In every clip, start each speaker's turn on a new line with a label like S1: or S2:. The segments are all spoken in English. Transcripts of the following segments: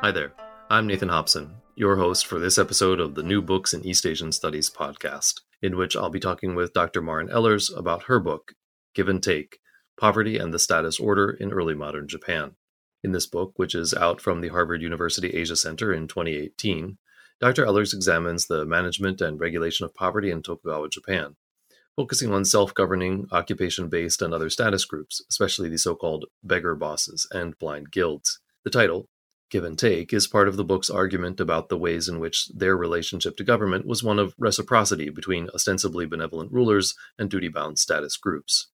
S1: Hi there. I'm Nathan Hobson, your host for this episode of the New Books in East Asian Studies podcast, in which I'll be talking with Dr. Maren Ehlers about her book, Give and Take Poverty and the Status Order in Early Modern Japan. In this book, which is out from the Harvard University Asia Center in 2018, Dr. Ehlers examines the management and regulation of poverty in Tokugawa Japan, focusing on self governing, occupation based, and other status groups, especially the so called beggar bosses and blind guilds. The title, give and take is part of the book's argument about the ways in which their relationship to government was one of reciprocity between ostensibly benevolent rulers and duty bound status groups.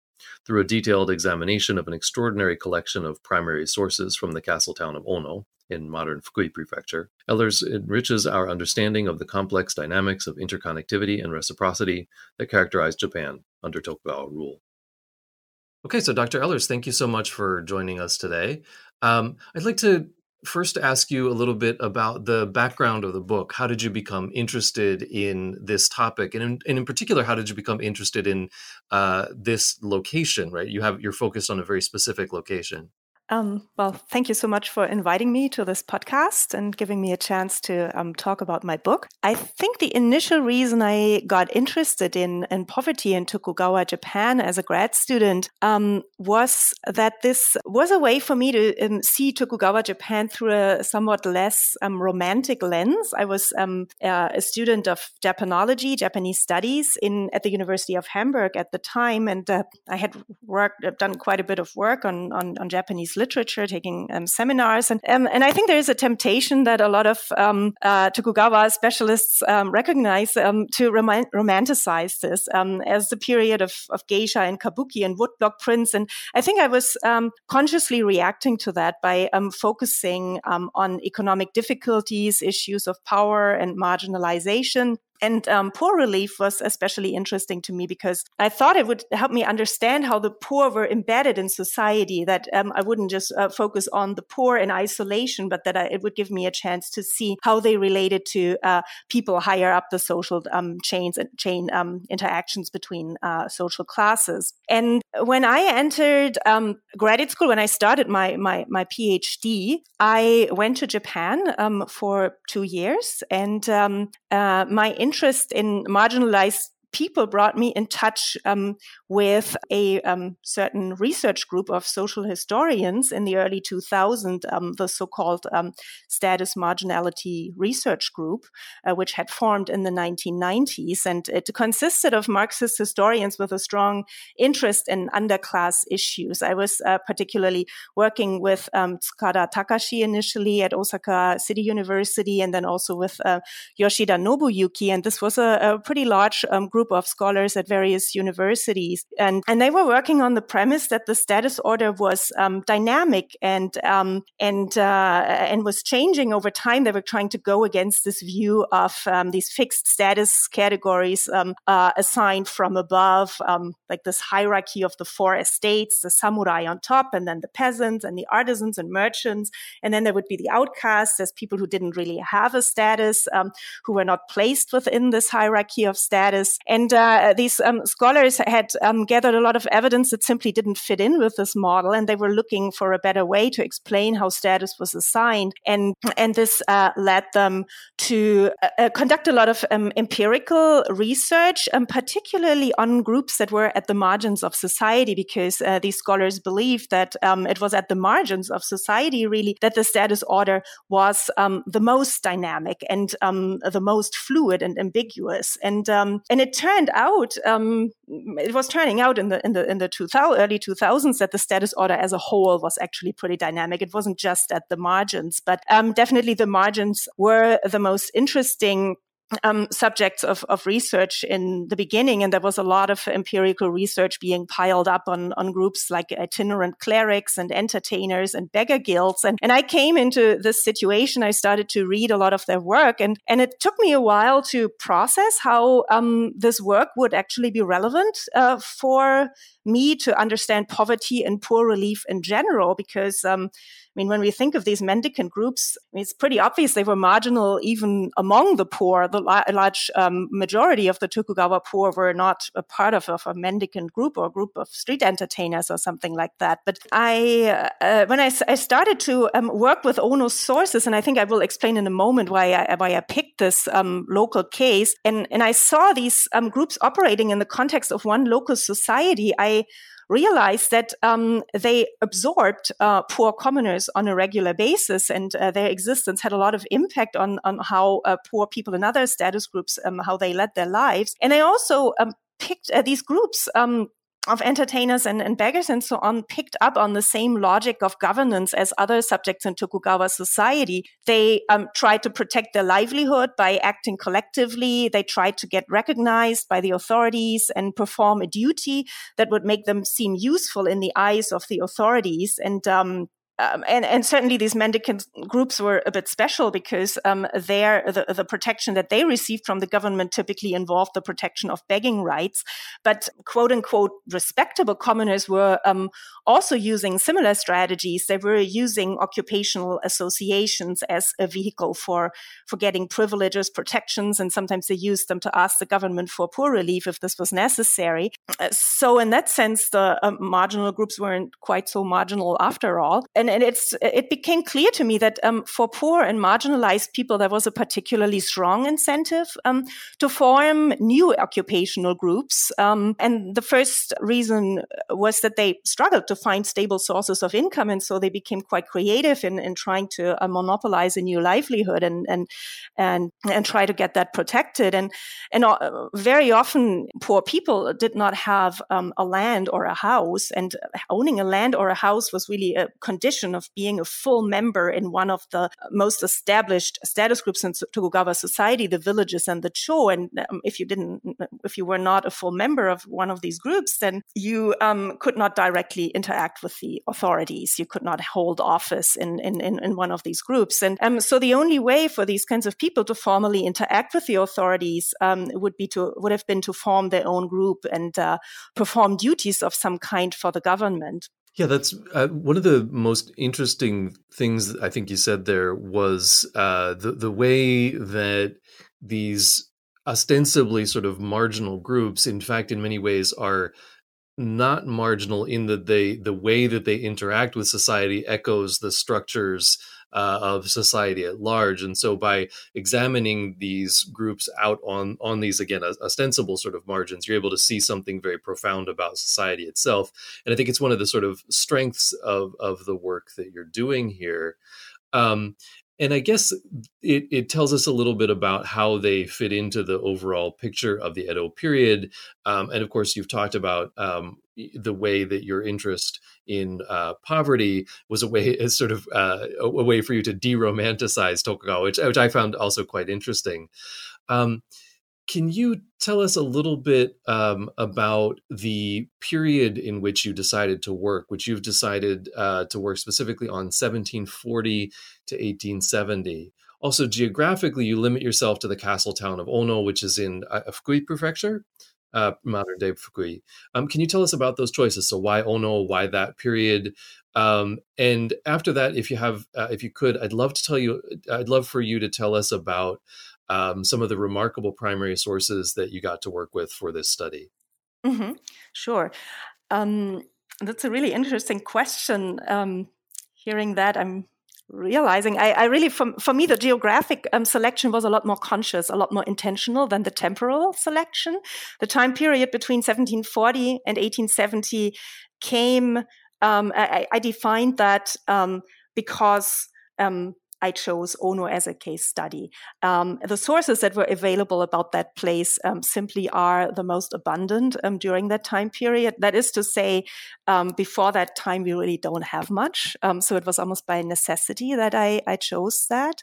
S1: Through a detailed examination of an extraordinary collection of primary sources from the castle town of Ono, in modern Fukui Prefecture, Ehlers enriches our understanding of the complex dynamics of interconnectivity and reciprocity that characterized Japan under Tokugawa rule. Okay, so Dr. Ehlers, thank you so much for joining us today. Um, I'd like to first ask you a little bit about the background of the book. How did you become interested in this topic, and in, and in particular, how did you become interested in uh, this location? Right, you have you're focused on a very specific location.
S2: Um, well, thank you so much for inviting me to this podcast and giving me a chance to um, talk about my book. I think the initial reason I got interested in, in poverty in Tokugawa, Japan as a grad student um, was that this was a way for me to um, see Tokugawa, Japan through a somewhat less um, romantic lens. I was uh, a student of Japanology, Japanese studies in at the University of Hamburg at the time, and uh, I had worked, done quite a bit of work on, on, on Japanese literature, taking um, seminars, and um, and I think there is a temptation that a lot of um, uh, Tokugawa specialists um, recognize to rom- romanticize this as the period of, of geisha and kabuki and woodblock prints, and I think I was consciously reacting to that by focusing on economic difficulties, issues of power and marginalization. And um, poor relief was especially interesting to me because I thought it would help me understand how the poor were embedded in society, that um, I wouldn't just uh, focus on the poor in isolation, but that I, it would give me a chance to see how they related to uh, people higher up the social um, chains and chain um, interactions between uh, social classes. And when I entered um, graduate school, when I started my, my, my PhD, I went to Japan um, for two years and uh, my interest in marginalized people brought me in touch um, with a um, certain research group of social historians in the early 2000s, um, the so-called um, Status Marginality Research Group, uh, which had formed in the 1990s, and it consisted of Marxist historians with a strong interest in underclass issues. I was uh, particularly working with um, Tsukada Takashi initially at Osaka City University, and then also with uh, Yoshida Nobuyuki, and this was a, a pretty large um, group group of scholars at various universities. And, and they were working on the premise that the status order was um, dynamic and, um, and, uh, and was changing over time. They were trying to go against this view of um, these fixed status categories um, uh, assigned from above, um, like this hierarchy of the four estates, the samurai on top, and then the peasants and the artisans and merchants. And then there would be the outcasts as people who didn't really have a status, um, who were not placed within this hierarchy of status. Uh, these um, scholars had um, gathered a lot of evidence that simply didn't fit in with this model, and they were looking for a better way to explain how status was assigned. And and this uh, led them to uh, uh conduct a lot of um, empirical research, um, particularly on groups that were at the margins of society, because uh, these scholars believed that um, it was at the margins of society really that the status order was um, the most dynamic and the most fluid and ambiguous. And and it turned out, um, it was turning out in the in the in the 2000, early 2000s that the status order as a whole was actually pretty dynamic. It wasn't just at the margins, but um, definitely the margins were the most interesting um, subjects of, of research in the beginning, and there was a lot of empirical research being piled up on, on groups like itinerant clerics and entertainers and beggar guilds. And, and I came into this situation. I started to read a lot of their work, and, and it took me a while to process how um, this work would actually be relevant uh, for me to understand poverty and poor relief in general, because um, I mean, when we think of these mendicant groups, I mean, it's pretty obvious they were marginal even among the poor. The large um, majority of the Tokugawa poor were not a part of, of, a mendicant group or a group of street entertainers or something like that. But I, uh, when I, I, started to um, work with Ono's sources, and I think I will explain in a moment why I, why I picked this um, local case, and, and I saw these um, groups operating in the context of one local society, I realized that um, they absorbed uh, poor commoners on a regular basis, and uh, their existence had a lot of impact on on how uh, poor people in other status groups um, how they led their lives. And I also um, picked uh, these groups um, of entertainers and, and, beggars and so on picked up on the same logic of governance as other subjects in Tokugawa society. They um, tried to protect their livelihood by acting collectively. They tried to get recognized by the authorities and perform a duty that would make them seem useful in the eyes of the authorities. And um, um, and, and certainly these mendicant groups were a bit special because um, their, the, the protection that they received from the government typically involved the protection of begging rights. But quote unquote respectable commoners were um, also using similar strategies. They were using occupational associations as a vehicle for, for getting privileges, protections, and sometimes they used them to ask the government for poor relief if this was necessary. Uh, so in that sense, the uh, marginal groups weren't quite so marginal after all. And and, and it's it became clear to me that um, for poor and marginalized people, there was a particularly strong incentive um, to form new occupational groups. Um, and the first reason was that they struggled to find stable sources of income, and so they became quite creative in, in trying to uh, monopolize a new livelihood and and and and try to get that protected. And and uh, very often, poor people did not have um, a land or a house, and owning a land or a house was really a condition of being a full member in one of the most established status groups in Tokugawa society, the villages and the cho. And um, if you didn't, if you were not a full member of one of these groups, then you um, could not directly interact with the authorities. You could not hold office in, in, in, one of these groups. And um, so the only way for these kinds of people to formally interact with the authorities um, would be to, would have been to form their own group and uh, perform duties of some kind for the government.
S1: Yeah, that's uh, one of the most interesting things I think you said there was uh, the the way that these ostensibly sort of marginal groups, in fact, in many ways, are not marginal in that they the way that they interact with society echoes the structures uh, of society at large. And so by examining these groups out on on these again ostensible sort of margins, you're able to see something very profound about society itself. And I think it's one of the sort of strengths of of the work that you're doing here. Um, and I guess it, it tells us a little bit about how they fit into the overall picture of the Edo period. Um, and of course, you've talked about um, the way that your interest in uh, poverty was a way, as sort of uh, a way for you to de-romanticize Tokugawa, which, which I found also quite interesting. Um, can you tell us a little bit um, about the period in which you decided to work, which you've decided uh, to work specifically on 1740 to 1870? Also, geographically, you limit yourself to the castle town of Ono, which is in uh, Fukui Prefecture, uh, modern day Fukui. Um, can you tell us about those choices? So, why Ono? Why that period? Um, and after that, if you have, uh, if you could, I'd love to tell you. I'd love for you to tell us about um, some of the remarkable primary sources that you got to work with for this study.
S2: Mm-hmm. Sure. Um, that's a really interesting question. Um, hearing that, I'm realizing I, I, really, for, for me, the geographic um, selection was a lot more conscious, a lot more intentional than the temporal selection. The time period between 1740 and 1870 came, um, I, I, defined that um, because um, I chose Ono as a case study. Um, the sources that were available about that place um, simply are the most abundant um, during that time period. That is to say, um, before that time, we really don't have much. Um, so it was almost by necessity that I, I chose that.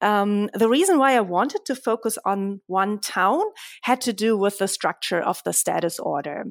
S2: Um, the reason why I wanted to focus on one town had to do with the structure of the status order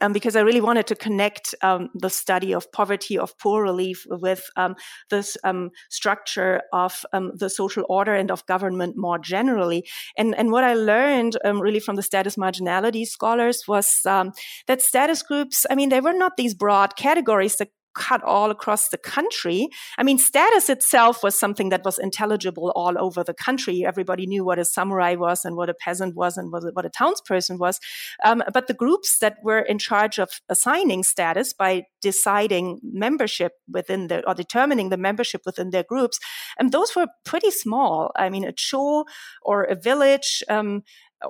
S2: um, because I really wanted to connect um, the study of poverty, of poor relief, with um, this um, structure of um, the social order and of government more generally. And, and what I learned um, really from the status marginality scholars was that status groups, I mean, they were not these broad categories that cut all across the country. I mean, status itself was something that was intelligible all over the country. Everybody knew what a samurai was and what a peasant was and what a, what a townsperson was. Um, but the groups that were in charge of assigning status by deciding membership within the or determining the membership within their groups, and um, those were pretty small. I mean, a cho or a village um,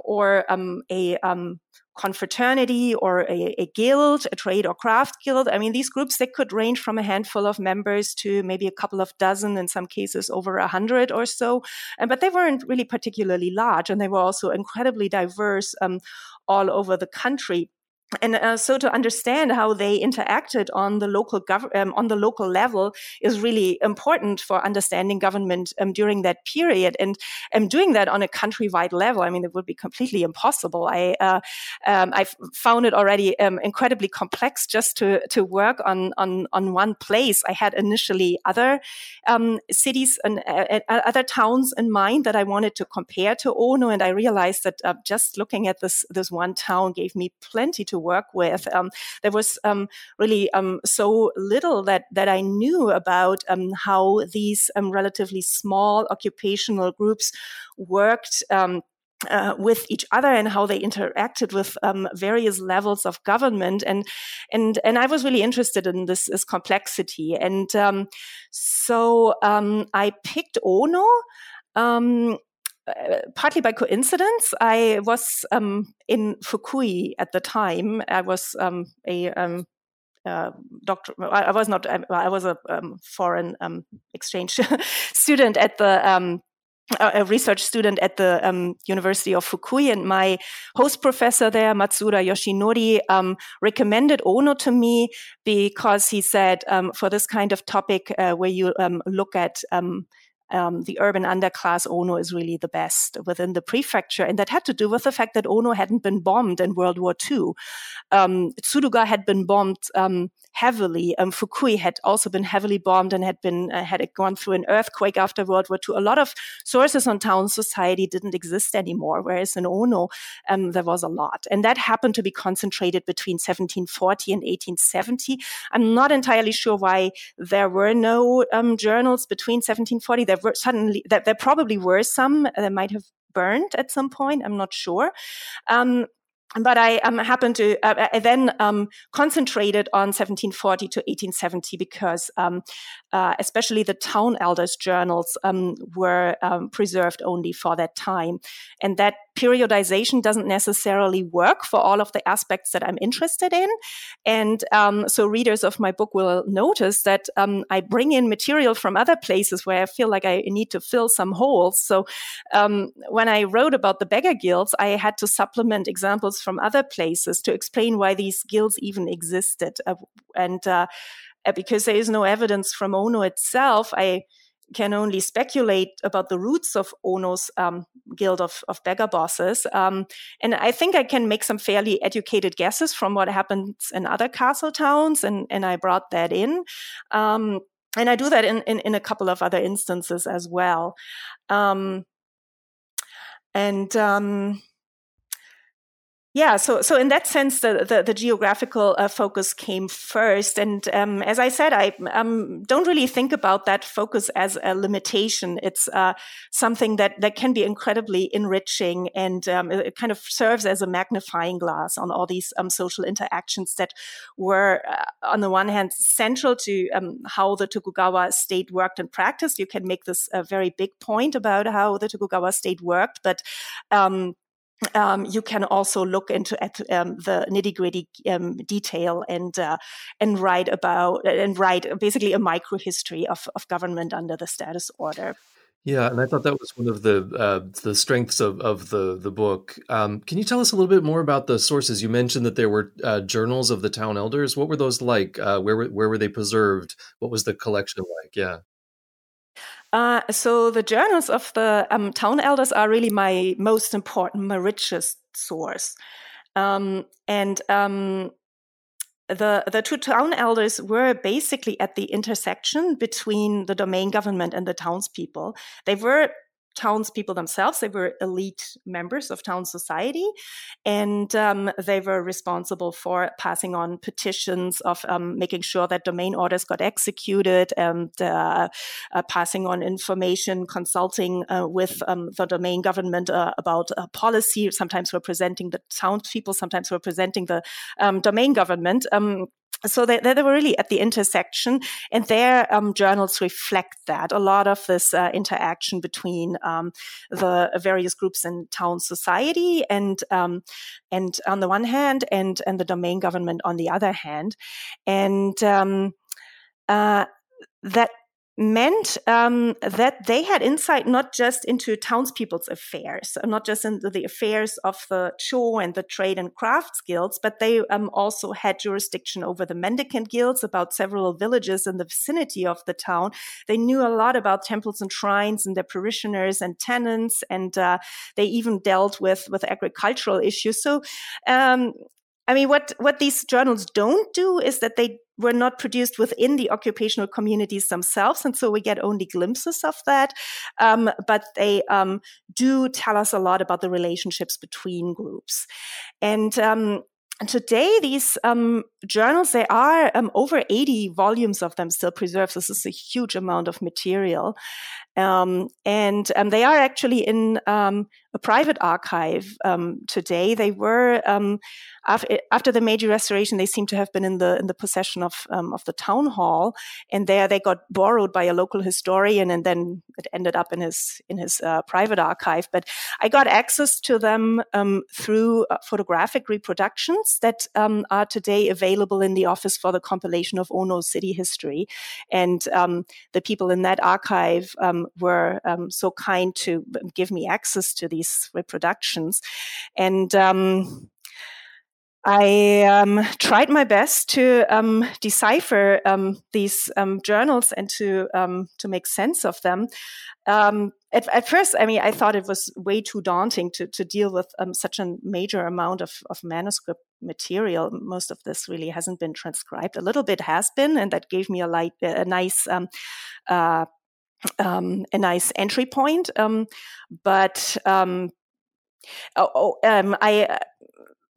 S2: or um, a um, confraternity or a, a, guild, a trade or craft guild. I mean, these groups, they could range from a handful of members to maybe a couple of dozen, in some cases over a hundred or so. And, but they weren't really particularly large and they were also incredibly diverse um, all over the country and uh, so to understand how they interacted on the local gov- um, on the local level is really important for understanding government um, during that period. And um, doing that on a countrywide level i mean it would be completely impossible. I uh, um, i found it already um, incredibly complex just to to work on on on one place. I had initially other um, cities and uh, uh, other towns in mind that i wanted to compare to ono. And i realized that uh, just looking at this this one town gave me plenty to work with. Um, there was um, really um, so little that that I knew about how these relatively small occupational groups worked. Uh, with each other and how they interacted with um, various levels of government and and and I was really interested in this, this complexity and um, so um, I picked Ono uh, partly by coincidence, I was um, in Fukui at the time. I was um, a um, uh, doctor. I, was not. I, was a um, foreign um, exchange student at the um, a research student at the um, University of Fukui, and my host professor there, Matsuda Yoshinori, um, recommended Ono to me because he said um, for this kind of topic uh, where you look at um, the urban underclass Ono is really the best within the prefecture. And that had to do with the fact that Ono hadn't been bombed in World War II. Um, Tsuruga had been bombed um, heavily. Um, Fukui had also been heavily bombed and had been uh, had gone through an earthquake after World War II. A lot of sources on town society didn't exist anymore, whereas in Ono um, there was a lot, and that happened to be concentrated between 1740 and 1870. I'm not entirely sure why there were no um, journals between 1740. There were suddenly there, there probably were some that might have burned at some point. I'm not sure. Um, but I um, happened to uh, I then um, concentrated on 1740 to 1870 because, um, uh, especially the town elders' journals um, were um, preserved only for that time, and that periodization doesn't necessarily work for all of the aspects that I'm interested in. And um, so, readers of my book will notice that I bring in material from other places where I feel like I need to fill some holes. So, when I wrote about the beggar guilds, I had to supplement examples from other places to explain why these guilds even existed. Uh, and uh, uh, because there is no evidence from Ono itself, I can only speculate about the roots of Ono's um, guild of, of beggar bosses. Um, and I think I can make some fairly educated guesses from what happens in other castle towns, and, and I brought that in. Um, and I do that in, in, in, a couple of other instances as well. Um, and um, yeah, so so in that sense, the the, the geographical uh, focus came first, and um, as I said, I um, don't really think about that focus as a limitation. It's uh, something that that can be incredibly enriching, and um, it kind of serves as a magnifying glass on all these um, social interactions that were, uh, on the one hand, central to um, how the Tokugawa state worked and practiced. You can make this a very big point about how the Tokugawa state worked, but um, you can also look into at um, the nitty gritty um, detail and uh, and write about and write basically a micro history of, of government under the status order.
S1: Yeah, and I thought that was one of the uh, the strengths of, of the the book. Um, can you tell us a little bit more about the sources? You mentioned that there were uh, journals of the town elders. What were those like? Uh, where were, where were they preserved? What was the collection like? Yeah.
S2: Uh, so the journals of the um, town elders are really my most important, my richest source. Um, and um, the the two town elders were basically at the intersection between the domain government and the townspeople. They were townspeople themselves. They were elite members of town society, and um, they were responsible for passing on petitions of um, making sure that domain orders got executed and uh, uh, passing on information, consulting uh, with um, the domain government uh, about policy. Sometimes representing the townspeople, sometimes representing the um, domain government. So they, they were really at the intersection and their um, journals reflect that. A lot of this uh, interaction between um, the various groups in town society and um, and on the one hand and and the domain government on the other hand. And um, uh, that meant um, that they had insight not just into townspeople's affairs, not just into the affairs of the cho and the trade and crafts guilds, but they um, also had jurisdiction over the mendicant guilds, about several villages in the vicinity of the town. They knew a lot about temples and shrines and their parishioners and tenants, and uh, they even dealt with with agricultural issues. So. Um, I mean, what, what these journals don't do is that they were not produced within the occupational communities themselves. And so we get only glimpses of that. Um, but they um, do tell us a lot about the relationships between groups. And um, today these um, journals there are um, over 80 volumes of them still preserved this is a huge amount of material um, and um, they are actually in um, a private archive um, today. They were after, after the Meiji Restoration, they seem to have been in the in the possession of um, of the town hall, and there they got borrowed by a local historian, and then it ended up in his in his uh, private archive. But I got access to them um, through uh, photographic reproductions that um, are today available in the Office for the Compilation of Ono City History, and um, the people in that archive um, were um, so kind to give me access to these reproductions, and I um, tried my best to um, decipher um, these um, journals and to um, to make sense of them. Um, at, at, first, I mean, I thought it was way too daunting to, to deal with such a major amount of, of manuscript material. Most of this really hasn't been transcribed. A little bit has been, and that gave me a light, a nice. Uh, Um, a nice entry point, um, but um, oh, oh I uh,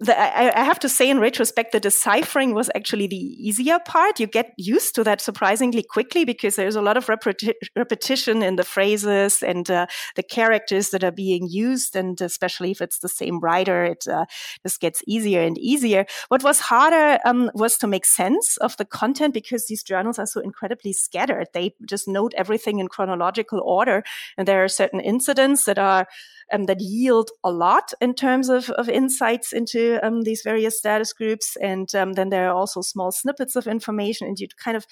S2: the, I, I, have to say, in retrospect, the deciphering was actually the easier part. You get used to that surprisingly quickly because there's a lot of repeti- repetition in the phrases and uh, the characters that are being used. And especially if it's the same writer, it uh, just gets easier and easier. What was harder um, was to make sense of the content because these journals are so incredibly scattered. They just note everything in chronological order. And there are certain incidents that are um, that yield a lot in terms of, of insights into um, these various status groups. And um, then there are also small snippets of information, and you kind of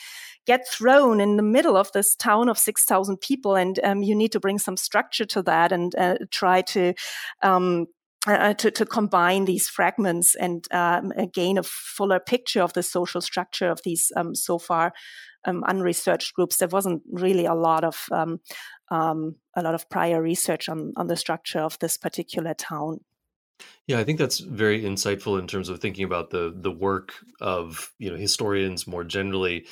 S2: get thrown in the middle of this town of 6,000 people, and um, you need to bring some structure to that and uh, try to. Um, uh, to, to, combine these fragments and um, gain a fuller picture of the social structure of these um, so far um, unresearched groups. There wasn't really a lot of um, um, a lot of prior research on on the structure of this particular town.
S1: Yeah, I think that's very insightful in terms of thinking about the the work of you know historians more generally.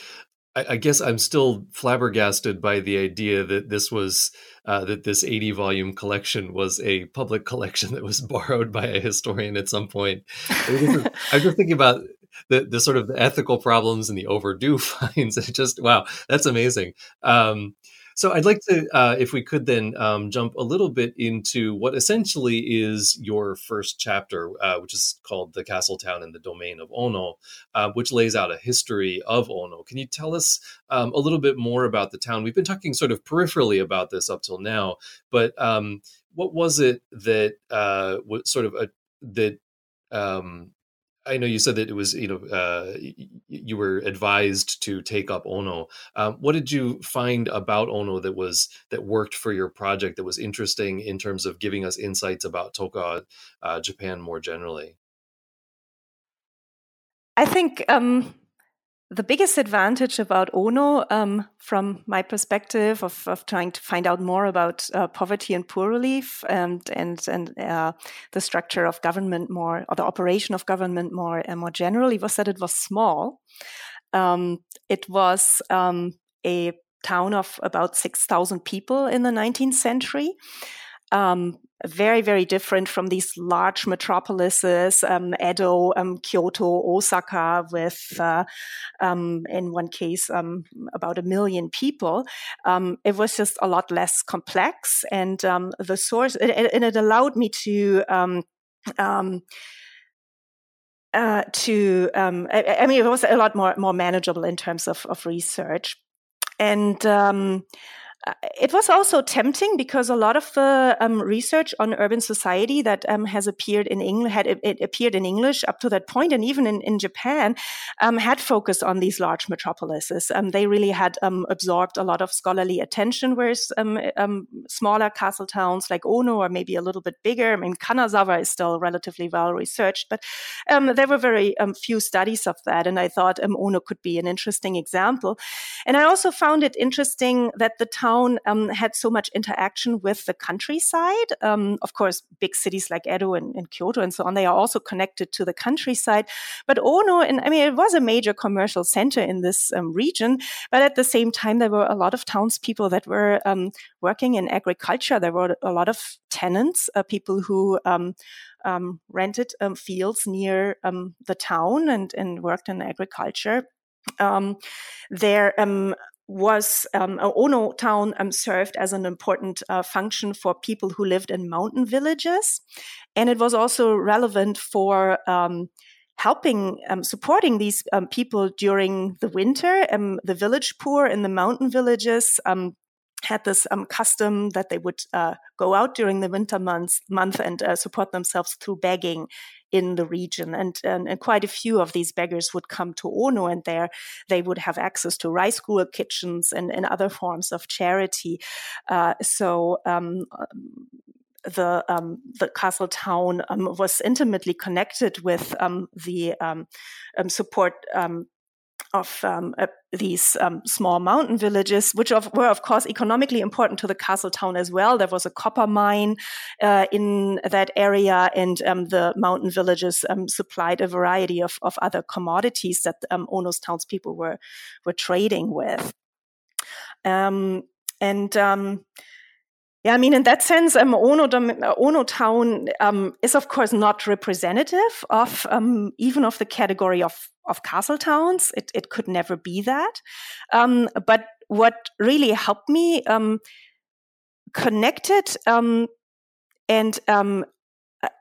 S1: I, I guess I'm still flabbergasted by the idea that this was uh, that this 80 volume collection was a public collection that was borrowed by a historian at some point. I'm just thinking about the the sort of ethical problems and the overdue fines. It just wow, that's amazing. Um, so I'd like to, uh, if we could, then um, jump a little bit into what essentially is your first chapter, uh, which is called "The Castle Town in the Domain of Ono," uh, which lays out a history of Ono. Can you tell us um, a little bit more about the town? We've been talking sort of peripherally about this up till now, but um, what was it that uh, sort of a, that um, I know you said that it was, you know, uh, you were advised to take up Ono. Um, what did you find about Ono that was that worked for your project that was interesting in terms of giving us insights about Toka uh, Japan more generally?
S2: I think um, the biggest advantage about Ono, um, from my perspective of, of trying to find out more about uh, poverty and poor relief and and and uh, the structure of government more or the operation of government more and more generally, was that it was small. Um, it was um, a town of about six thousand people in the 19th century um, very, very different from these large metropolises, um, Edo, um, Kyoto, Osaka, with, uh, um, in one case, um, about a million people. Um, it was just a lot less complex. And the source, and it allowed me to, uh, to um, I, I, mean, it was a lot more more manageable in terms of, of research, and um, it was also tempting because a lot of the um, research on urban society that um, has appeared in English had it, appeared in English up to that point, and even in, in Japan, um, had focused on these large metropolises. Um, they really had um, absorbed a lot of scholarly attention, whereas um, smaller castle towns like Ono or maybe a little bit bigger. I mean, Kanazawa is still relatively well researched, but there were very few studies of that, and I thought Ono could be an interesting example. And I also found it interesting that the town town um, had so much interaction with the countryside. Um, of course, big cities like Edo and, and, Kyoto and so on, they are also connected to the countryside. But Ono, and I mean, it was a major commercial center in this um, region. But at the same time, there were a lot of townspeople that were um, working in agriculture. There were a lot of tenants, uh, people who um, um, rented fields near the town and, and worked in agriculture. Um, there um, was um, Ono town um, served as an important uh, function for people who lived in mountain villages, and it was also relevant for um, helping um, supporting these um, people during the winter. Um, the village poor in the mountain villages had this um, custom that they would uh, go out during the winter months month and uh, support themselves through begging in the region. And, and, and quite a few of these beggars would come to ono and there they would have access to rice school kitchens and, and other forms of charity. Uh, so um, the um, the castle town um, was intimately connected with um, the um, um, support of um, uh, these um, small mountain villages, which of, were, of course, economically important to the castle town as well. There was a copper mine uh, in that area, and um, the mountain villages um, supplied a variety of, of other commodities that um, Ono's townspeople were were trading with. Um, and yeah, I mean, in that sense, um, Ono, Ono Town um, is, of course, not representative of um, even of the category of, of castle towns. It, it could never be that. Um, but what really helped me um, connect it um, and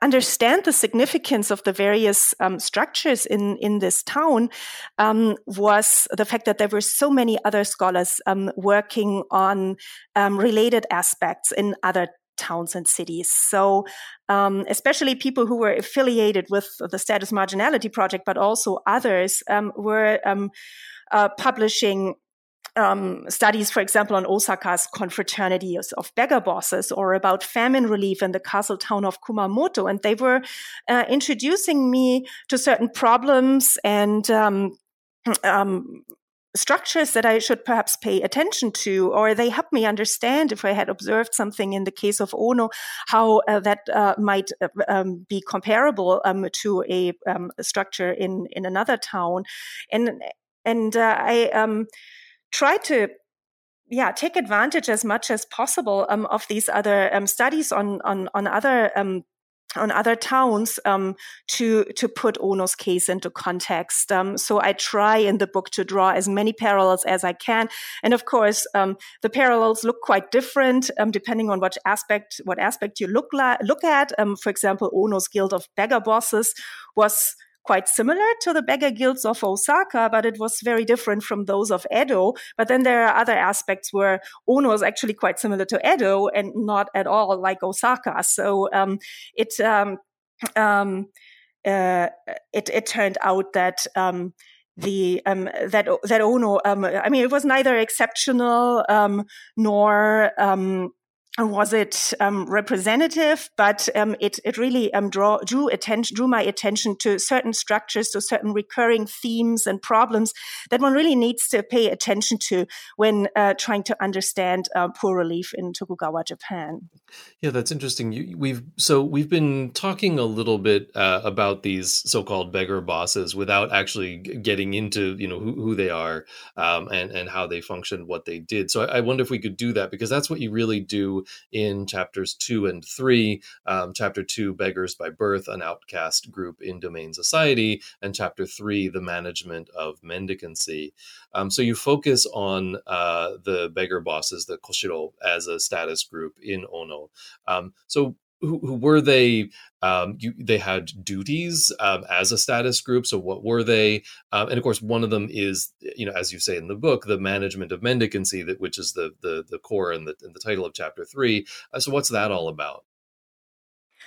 S2: understand the significance of the various um, structures in in this town um, was the fact that there were so many other scholars um, working on um, related aspects in other towns and cities. So, um, especially people who were affiliated with the Status Marginality Project, but also others um, were uh, publishing um, studies, for example, on Osaka's confraternities of beggar bosses or about famine relief in the castle town of Kumamoto. And they were uh, introducing me to certain problems and um, um, structures that I should perhaps pay attention to, or they helped me understand if I had observed something in the case of Ono, how uh, that uh, might uh, um, be comparable um, to a, um, structure in in another town, and and uh, I um, try to yeah take advantage as much as possible um, of these other um, studies on on on other um, on other towns um, to to put Ono's case into context. Um, so I try in the book to draw as many parallels as I can, and of course um, the parallels look quite different depending on what aspect what aspect you look la- look at. For example, Ono's guild of beggar bosses was quite similar to the beggar guilds of Osaka, but it was very different from those of Edo. But then there are other aspects where Ono is actually quite similar to Edo and not at all like Osaka. So um, it um, um, uh, it it turned out that um, the um, that that Ono, um, I mean, it was neither exceptional um, nor um, was it um, representative, but um, it it really um, draw, drew attention drew my attention to certain structures, to certain recurring themes and problems that one really needs to pay attention to when uh, trying to understand uh, poor relief in Tokugawa Japan.
S1: Yeah, that's interesting. You, we've so we've been talking a little bit uh, about these so-called beggar bosses without actually getting into you know who, who they are um, and and how they function, what they did. So I, I wonder if we could do that because that's what you really do in chapters two and three. Um, chapter two, Beggars by Birth, an outcast group in domain society, and chapter three, the management of mendicancy. Um, so you focus on uh, the beggar bosses, the Koshiro, as a status group in Ono. Um, so who, who, were they? Um, you, they had duties um, as a status group. So what were they? Um, and of course, one of them is, you know, as you say in the book, the management of mendicancy, that which is the the, the core and the, the title of chapter three. Uh, so what's that all about?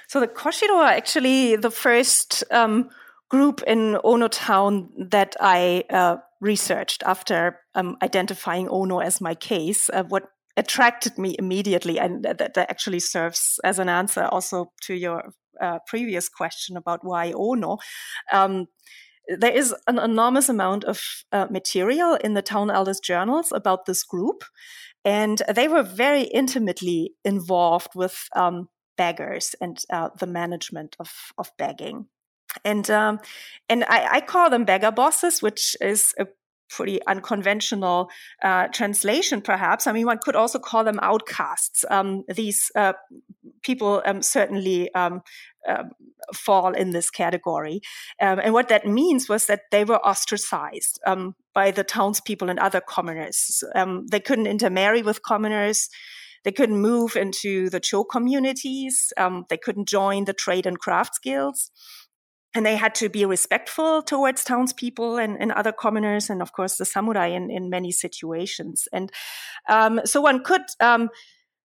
S2: So the Koshiro are actually the first um, group in Ono town that I uh, researched after um, identifying Ono as my case. Uh, what attracted me immediately, and that, that, actually serves as an answer also to your uh, previous question about why Ono. Um, there is an enormous amount of uh, material in the town elders journals about this group, and they were very intimately involved with um, beggars and uh, the management of, of begging and um, and I, I, call them beggar bosses, which is a pretty unconventional uh, translation, perhaps. I mean, one could also call them outcasts. Um, these uh, people um, certainly um, um fall in this category. Um, and what that means was that they were ostracized um, by the townspeople and other commoners. they couldn't intermarry with commoners. They couldn't move into the Cho communities. they couldn't join the trade and crafts guilds and they had to be respectful towards townspeople and, and other commoners, and of course the samurai in, in many situations. And um, so one could um,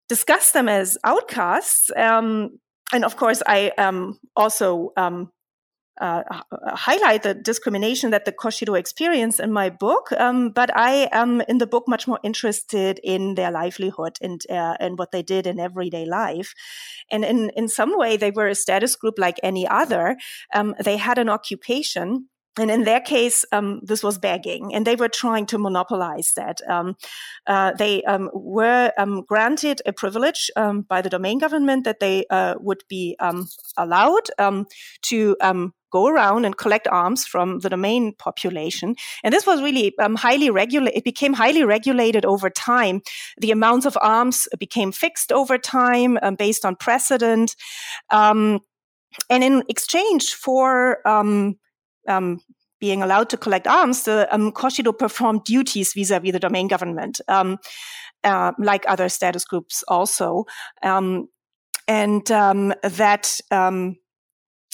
S2: discuss them as outcasts. Um, and of course, I um, also um, uh, highlight the discrimination that the Koshiro experience in my book, um, but I am in the book much more interested in their livelihood and uh, and what they did in everyday life. And in in some way, they were a status group like any other. Um, they had an occupation and in their case, um, this was begging, and they were trying to monopolize that. Um, uh, they um, were um, granted a privilege um, by the domain government that they uh, would be um, allowed to go around and collect alms from the domain population. And this was really highly regulated. It became highly regulated over time. The amounts of alms became fixed over time based on precedent. and in exchange for um, being allowed to collect alms, the um, Koshiro performed duties vis-a-vis the domain government, um, uh, like other status groups also, um, and um, that. Um,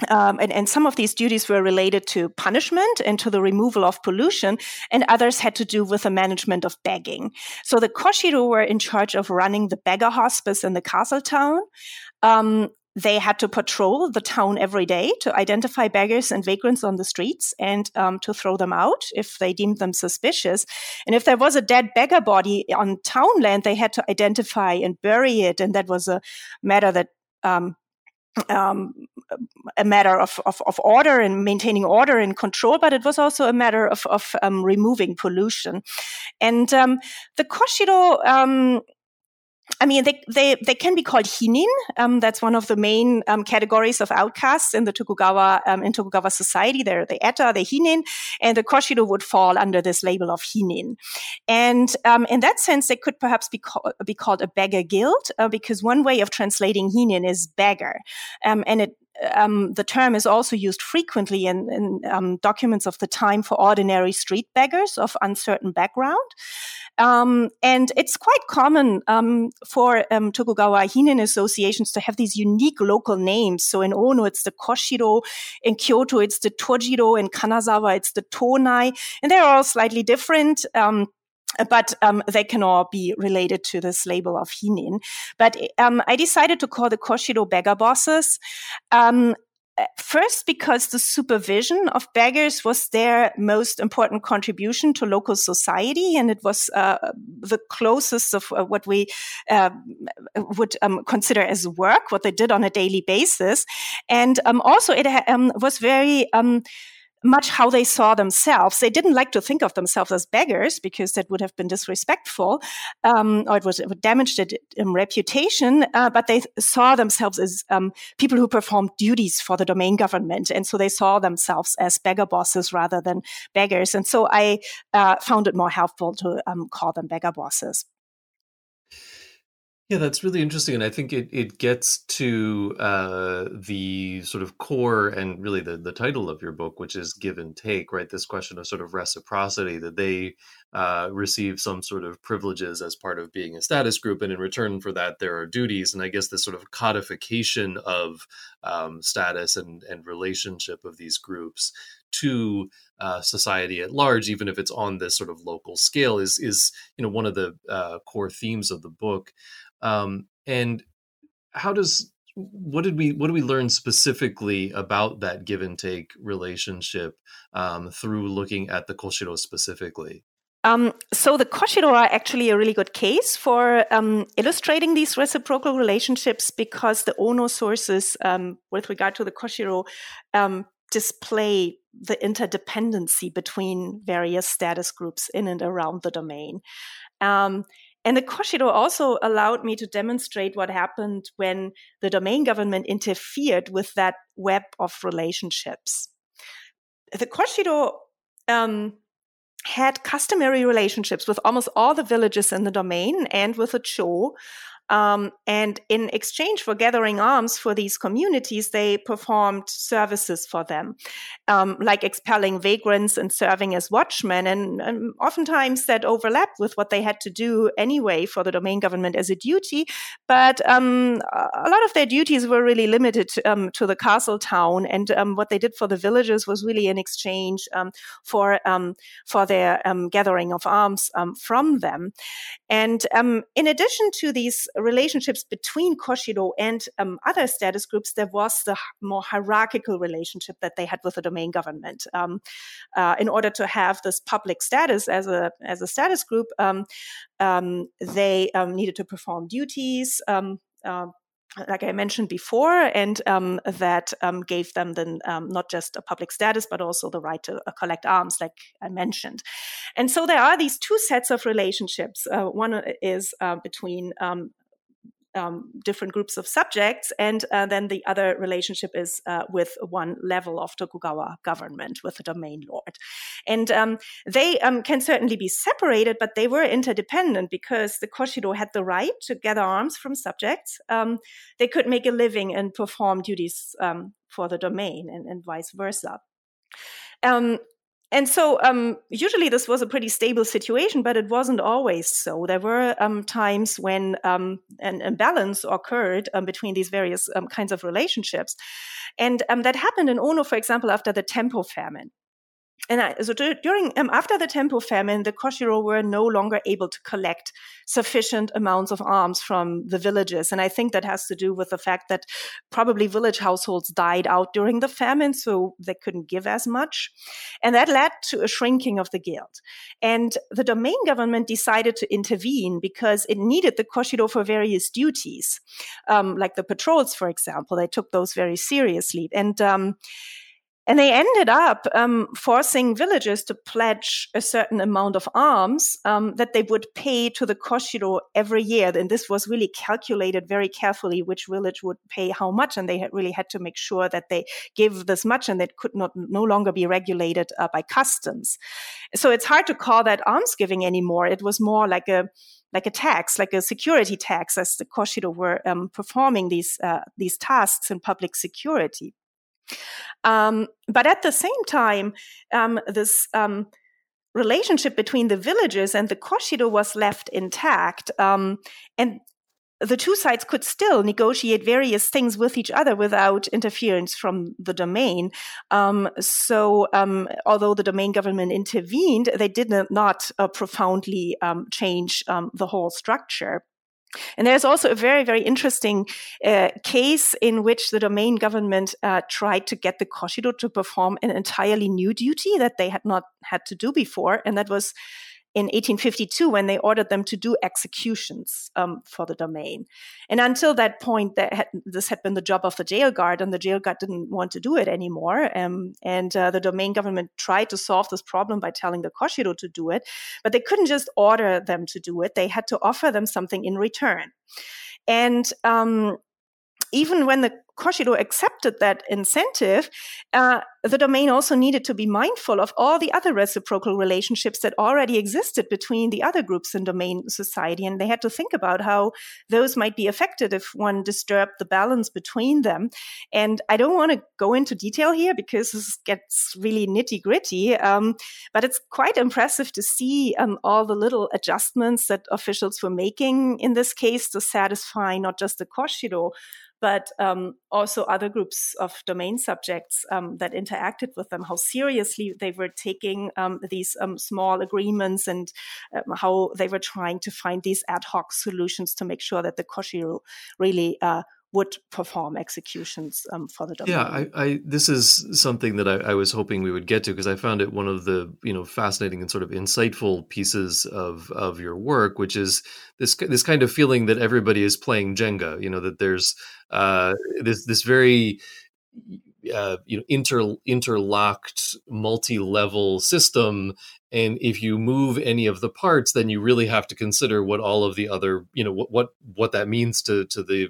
S2: um, and, and, some of these duties were related to punishment and to the removal of pollution, and others had to do with the management of begging. So the Koshiro were in charge of running the beggar hospice in the castle town. They had to patrol the town every day to identify beggars and vagrants on the streets and um, to throw them out if they deemed them suspicious. And if there was a dead beggar body on town land, they had to identify and bury it. And that was a matter that um, um, a matter of, of, of, order and maintaining order and control, but it was also a matter of, of um, removing pollution. And um, the Koshiro um, I mean, they, they, they can be called hinin. Um, that's one of the main um, categories of outcasts in the Tokugawa um, in Tokugawa society. They're the eta, the hinin, and the koshiro would fall under this label of hinin. And um, in that sense, they could perhaps be, be called a beggar guild uh, because one way of translating hinin is beggar, um, and it um, the term is also used frequently in, in um, documents of the time for ordinary street beggars of uncertain background. Um, and it's quite common um, for um, Tokugawa Hinin associations to have these unique local names. So in Ono, it's the Koshiro. In Kyoto, it's the Tojiro. In Kanazawa, it's the Tonai. And they're all slightly different. But um, they can all be related to this label of hinin. But um, I decided to call the Koshiro beggar bosses. Um, first, because the supervision of beggars was their most important contribution to local society, and it was uh, the closest of uh, what we uh, would um, consider as work, what they did on a daily basis. And um, also, it um, was very um, much how they saw themselves. They didn't like to think of themselves as beggars because that would have been disrespectful, um, or it, was, it would damage their um, reputation. Uh, but they saw themselves as um, people who performed duties for the domain government, and so they saw themselves as beggar bosses rather than beggars. And so I uh, found it more helpful to um, call them beggar bosses.
S1: Yeah, that's really interesting, and I think it it gets to uh, the sort of core and really the the title of your book, which is give and take, right? This question of sort of reciprocity that they uh, receive some sort of privileges as part of being a status group, and in return for that, there are duties. And I guess this sort of codification of um, status and and relationship of these groups to uh, society at large, even if it's on this sort of local scale, is is you know one of the uh, core themes of the book. Um, and how does what did we what do we learn specifically about that give and take relationship um, through looking at the koshiro specifically?
S2: Um, so the koshiro are actually a really good case for um, illustrating these reciprocal relationships because the Ono sources um, with regard to the koshiro um, display the interdependency between various status groups in and around the domain. And the Koshiro also allowed me to demonstrate what happened when the domain government interfered with that web of relationships. The Koshiro um, had customary relationships with almost all the villages in the domain and with the Cho, um, and in exchange for gathering alms for these communities, they performed services for them, um, like expelling vagrants and serving as watchmen. And, and, oftentimes that overlapped with what they had to do anyway for the domain government as a duty. But um, a lot of their duties were really limited um, to the castle town. And um, what they did for the villagers was really in exchange um, for, for their gathering of alms from them. And in addition to these relationships between Koshiro and um, other status groups, there was the more hierarchical relationship that they had with the domain government. Um, uh, in order to have this public status as a as a status group, um, um they um, needed to perform duties. Uh, like I mentioned before, and um, that um, gave them then um, not just a public status, but also the right to uh, collect alms, like I mentioned. And so there are these two sets of relationships. Uh, one is uh, between um, different groups of subjects, and uh, then the other relationship is uh, with one level of Tokugawa government, with the domain lord. And um, they um, can certainly be separated, but they were interdependent because the Koshiro had the right to gather alms from subjects. Um, they could make a living and perform duties um, for the domain, and, and vice versa. Um, and so um, usually this was a pretty stable situation, but it wasn't always so. There were um, times when um, an imbalance occurred um, between these various um, kinds of relationships. And um, that happened in Ono, for example, after the Tempo famine and I, so during um, after the Tempo famine, the Koshiro were no longer able to collect sufficient amounts of alms from the villages, and I think that has to do with the fact that probably village households died out during the famine, so they couldn't give as much, and that led to a shrinking of the guild. And the domain government decided to intervene because it needed the Koshiro for various duties, um, like the patrols, for example. They took those very seriously, and um, and they ended up um, forcing villagers to pledge a certain amount of alms um, that they would pay to the Koshiro every year. And this was really calculated very carefully which village would pay how much. And they had really had to make sure that they gave this much and that could not no longer be regulated uh, by customs. So it's hard to call that alms giving anymore. It was more like a like a tax, like a security tax, as the Koshiro were um, performing these uh, these tasks in public security. Um, but at the same time, um, this um, relationship between the villages and the Koshiro was left intact. Um, and the two sides could still negotiate various things with each other without interference from the domain. Um, so, um, although the domain government intervened, they did not uh, profoundly um, change um, the whole structure. And there's also a very, very interesting uh, case in which the domain government uh, tried to get the Koshiro to perform an entirely new duty that they had not had to do before. And that was in 1852 when they ordered them to do executions um, for the domain. And until that point, that had, this had been the job of the jail guard, and the jail guard didn't want to do it anymore. Um, and uh, the domain government tried to solve this problem by telling the Koshiro to do it, but they couldn't just order them to do it. They had to offer them something in return. And um, even when the Koshiro accepted that incentive, uh, the domain also needed to be mindful of all the other reciprocal relationships that already existed between the other groups in domain society. And they had to think about how those might be affected if one disturbed the balance between them. And I don't want to go into detail here because this gets really nitty gritty. Um, but it's quite impressive to see um, all the little adjustments that officials were making in this case to satisfy not just the Koshiro, but um, also other groups of domain subjects um, that interacted with them, how seriously they were taking um, these um, small agreements and um, how they were trying to find these ad hoc solutions to make sure that the Koshiro really uh, would perform executions um, for the domain.
S1: Yeah, I, I, this is something that I, I, was hoping we would get to because I found it one of the you know fascinating and sort of insightful pieces of of your work, which is this this kind of feeling that everybody is playing Jenga. You know that there's uh, this this very uh, you know inter interlocked multi-level system and if you move any of the parts then you really have to consider what all of the other you know what what what that means to to the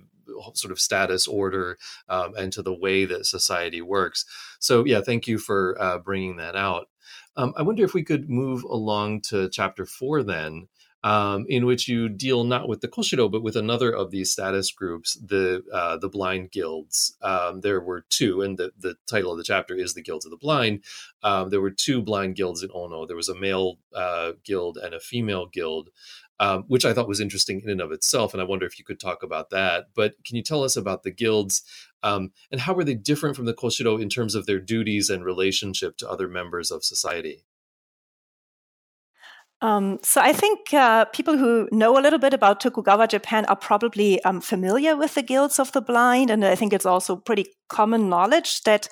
S1: sort of status order um, and to the way that society works. So, yeah, thank you for uh, bringing that out. Um, I wonder if we could move along to chapter four then. Um, in which you deal not with the Koshiro, but with another of these status groups, the uh, the blind guilds. Um, there were two, and the, the title of the chapter is the Guilds of the Blind. Um, there were two blind guilds in Ono. There was a male uh, guild and a female guild um, which I thought was interesting in and of itself. And I wonder if you could talk about that. But can you tell us about the guilds um, and how were they different from the Koshiro in terms of their duties and relationship to other members of society?
S2: Um, so I think uh, people who know a little bit about Tokugawa Japan are probably um, familiar with the guilds of the blind, and I think it's also pretty common knowledge that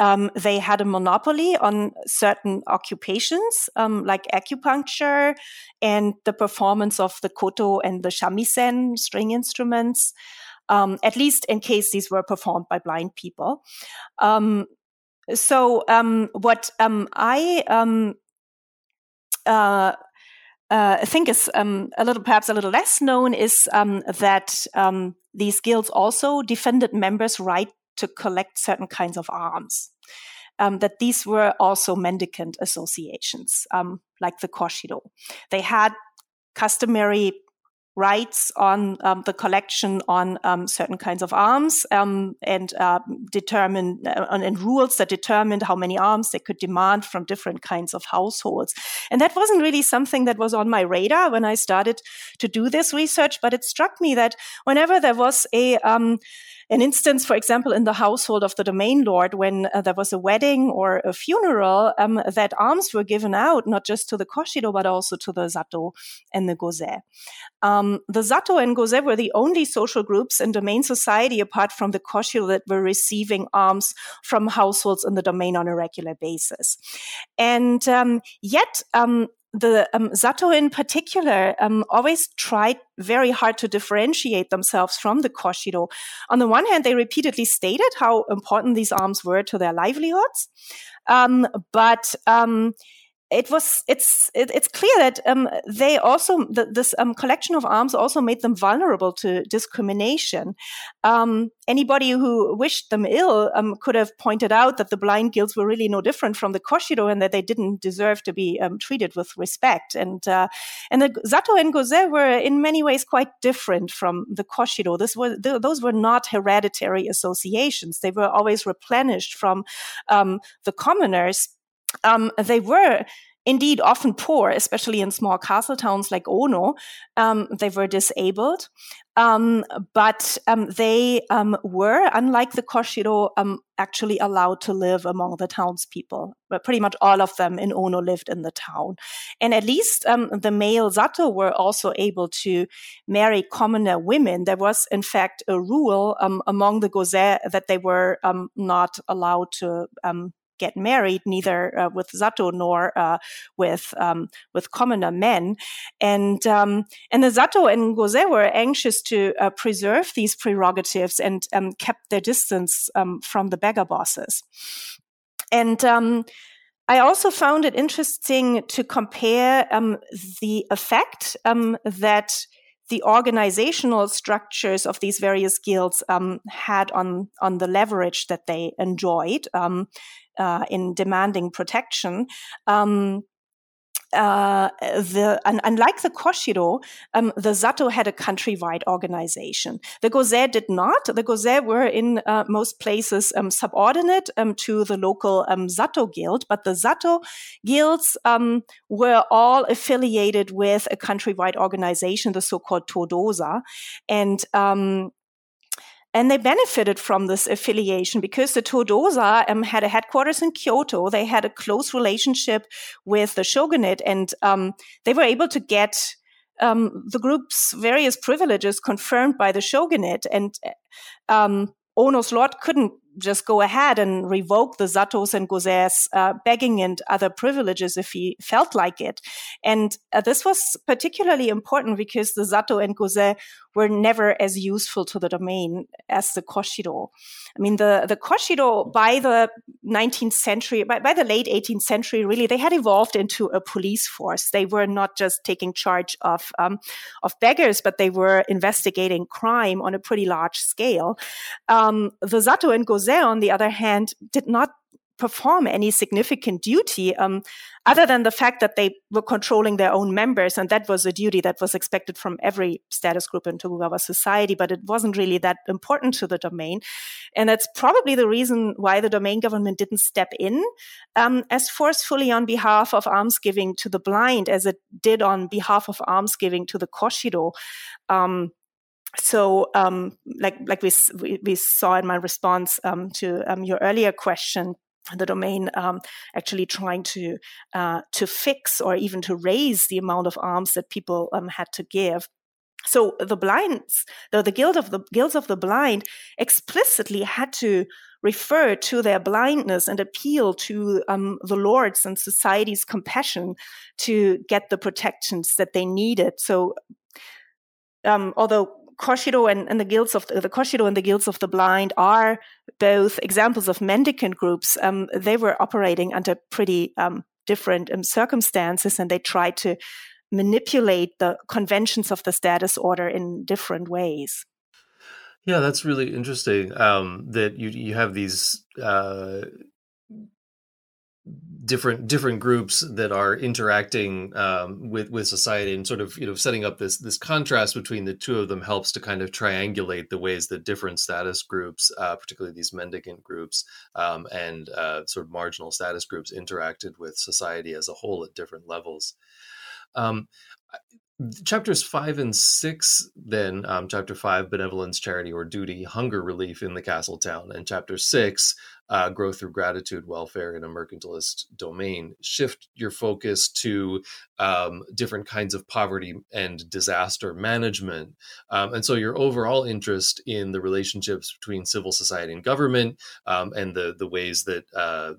S2: um, they had a monopoly on certain occupations um, like acupuncture and the performance of the koto and the shamisen string instruments. Um, at least in case these were performed by blind people. Um, so what I uh, uh, I think is um, a little, perhaps a little less known, is um, that um, these guilds also defended members' right to collect certain kinds of alms. Um, that these were also mendicant associations, um, like the Koshiro. They had customary rights on um, the collection on um, certain kinds of alms um, and uh, determine uh, and rules that determined how many alms they could demand from different kinds of households. And that wasn't really something that was on my radar when I started to do this research, but it struck me that whenever there was a um, an instance, for example, in the household of the domain lord, when uh, there was a wedding or a funeral, um, that alms were given out not just to the Koshiro but also to the Zato and the Goze. Um, the Zato and Goze were the only social groups in domain society apart from the Koshiro that were receiving alms from households in the domain on a regular basis. And um, yet, um, the um, Zato in particular um, always tried very hard to differentiate themselves from the Koshiro. On the one hand, they repeatedly stated how important these alms were to their livelihoods, um, but um, it was it's it, it's clear that um, they also the, this um, collection of alms also made them vulnerable to discrimination. Um, anybody who wished them ill um, could have pointed out that the blind guilds were really no different from the Koshiro and that they didn't deserve to be um, treated with respect. And uh, and the Zato and Goze were in many ways quite different from the Koshiro. This was th- those were not hereditary associations; they were always replenished from um, the commoners um, they were indeed often poor, especially in small castle towns like Ono. Um, they were disabled, um, but um, they um, were, unlike the Koshiro, um, actually allowed to live among the townspeople. But pretty much all of them in Ono lived in the town, and at least um, the male Zato were also able to marry commoner women. There was, in fact, a rule among the Goze that they were not allowed to get married, neither uh, with Zato nor uh, with um, with commoner men. And um, and the Zato and Goze were anxious to uh, preserve these prerogatives and um, kept their distance um, from the beggar bosses. And um, I also found it interesting to compare um, the effect that the organizational structures of these various guilds um, had on on the leverage that they enjoyed. Um, uh, in demanding protection. Um, the and unlike the Koshiro, um, the Zato had a countrywide organization. The Goze did not. The Goze were in uh, most places um, subordinate um, to the local um, Zato guild, but the Zato guilds um, were all affiliated with a countrywide organization, the so-called Todoza, and um, and they benefited from this affiliation because the Todoza um, had a headquarters in Kyoto. They had a close relationship with the shogunate, and um, they were able to get um, the group's various privileges confirmed by the shogunate. And um, Ono's lord couldn't just go ahead and revoke the Zatos and Goze's uh, begging and other privileges if he felt like it. And uh, this was particularly important because the Zato and Goze were never as useful to the domain as the Koshiro. I mean, the, the Koshiro by the 19th century, by, by the late 18th century, really, they had evolved into a police force. They were not just taking charge of, um, of beggars, but they were investigating crime on a pretty large scale. Um, the Zato and Goze, on the other hand, did not perform any significant duty um, other than the fact that they were controlling their own members and that was a duty that was expected from every status group in tokugawa society but it wasn't really that important to the domain. And that's probably the reason why the domain government didn't step in um, as forcefully on behalf of almsgiving to the blind as it did on behalf of almsgiving to the koshiro. Um, so um, like like we, we saw in my response um, to um, your earlier question the domain um, actually trying to uh, to fix or even to raise the amount of alms that people um, had to give. So the blinds, the, the guild of the guilds of the blind, explicitly had to refer to their blindness and appeal to um, the lords and society's compassion to get the protections that they needed. So, um, although Koshiro and, and, the guilds of the, the, Koshiro and the guilds of the blind are both examples of mendicant groups. Um, they were operating under pretty um, different um, circumstances, and they tried to manipulate the conventions of the status order in different ways.
S1: Yeah, that's really interesting. Um, that you you have these uh, different different groups that are interacting um, with with society and sort of you know setting up this this contrast between the two of them helps to kind of triangulate the ways that different status groups, uh, particularly these mendicant groups um, and uh, sort of marginal status groups, interacted with society as a whole at different levels. Um, chapters five and six then um, chapter five benevolence charity or duty hunger relief in the castle town and chapter six uh, growth through gratitude welfare in a mercantilist domain shift your focus to um, different kinds of poverty and disaster management. Um, and so your overall interest in the relationships between civil society and government um, and the the ways that uh,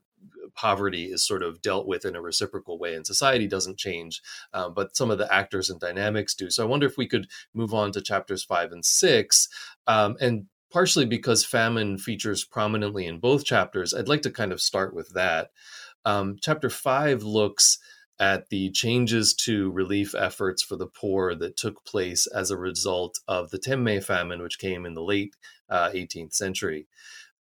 S1: poverty is sort of dealt with in a reciprocal way and society doesn't change um, but some of the actors and dynamics do. So i wonder if we could move on to chapters five and six um, and partially because famine features prominently in both chapters i'd like to kind of start with that um, chapter five looks at the changes to relief efforts for the poor that took place as a result of the Temmei famine, which came in the late uh, 18th century.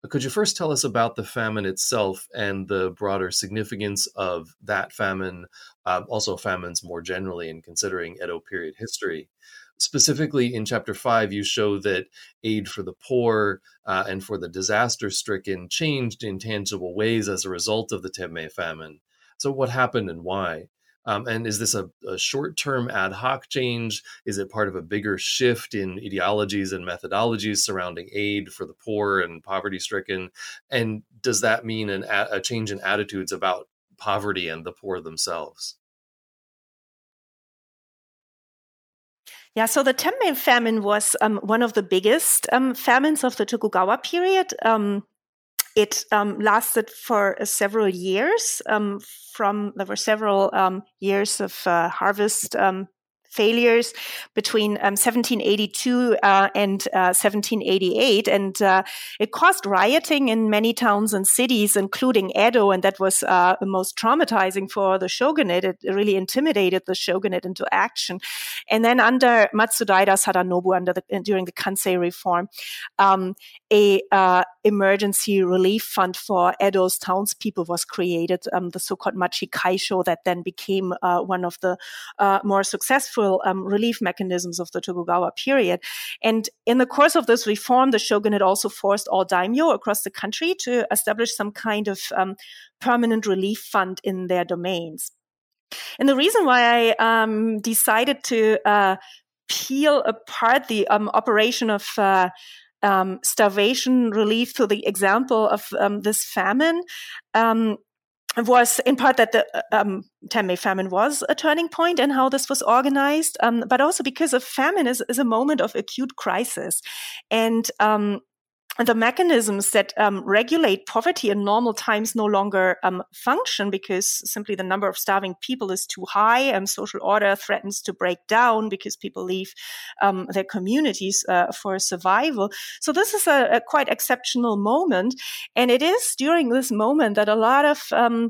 S1: Could you first tell us about the famine itself and the broader significance of that famine, uh, also famines more generally, in considering Edo period history? Specifically, in chapter five, you show that aid for the poor uh, and for the disaster stricken changed in tangible ways as a result of the Temmei famine. So, what happened and why? Um, and is this a, a short term ad hoc change? Is it part of a bigger shift in ideologies and methodologies surrounding aid for the poor and poverty stricken? And does that mean an, a change in attitudes about poverty and the poor themselves?
S2: Yeah, so the Tenmei famine was um, one of the biggest um, famines of the Tokugawa period. Um, it um, lasted for uh, several years. Um, from there were several um, years of uh, harvest failures between um, 1782 uh, and uh, 1788. And uh, it caused rioting in many towns and cities, including Edo. And that was uh, most traumatizing for the shogunate. It really intimidated the shogunate into action. And then under Matsudaira Sadanobu, under the, during the Kansei reform, um, a uh, emergency relief fund for Edo's townspeople was created, um, the so-called Machi Kaisho, that then became uh, one of the more successful um, relief mechanisms of the Tokugawa period. And in the course of this reform, the shogunate also forced all daimyo across the country to establish some kind of um, permanent relief fund in their domains. And the reason why I um, decided to uh, peel apart the um, operation of uh, um, starvation relief through the example of um, this famine was in part that the uh, um, Tenmei famine was a turning and how this was organized, um, but also because a famine is, is a moment of acute crisis. And um, the mechanisms that um, regulate poverty in normal times no longer um, function because simply the number of starving people is too high and social order threatens to break down because people leave um, their communities uh, for survival. So this is a, a, quite exceptional moment. And it is during this moment that a lot of um,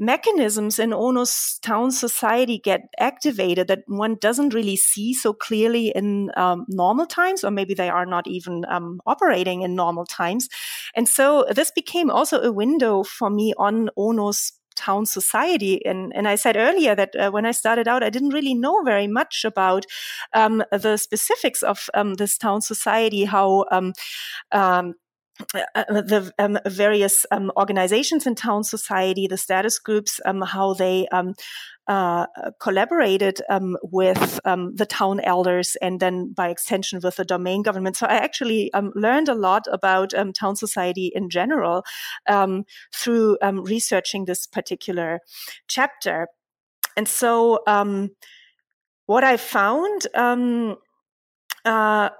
S2: mechanisms in Ono's town society get activated that one doesn't really see so clearly in um, normal times, or maybe they are not even um, operating in normal times. And so this became also a window for me on Ono's town society. And, and I said earlier that uh, when I started out, I didn't really know very much about um, the specifics of um, this town society, how um, um uh, the um, various um, organizations in town society, the status groups, um, how they um, uh, collaborated um, with um, the town elders and then by extension with the domain government. So I actually learned a lot about town society in general through researching this particular chapter. And so what I found uh,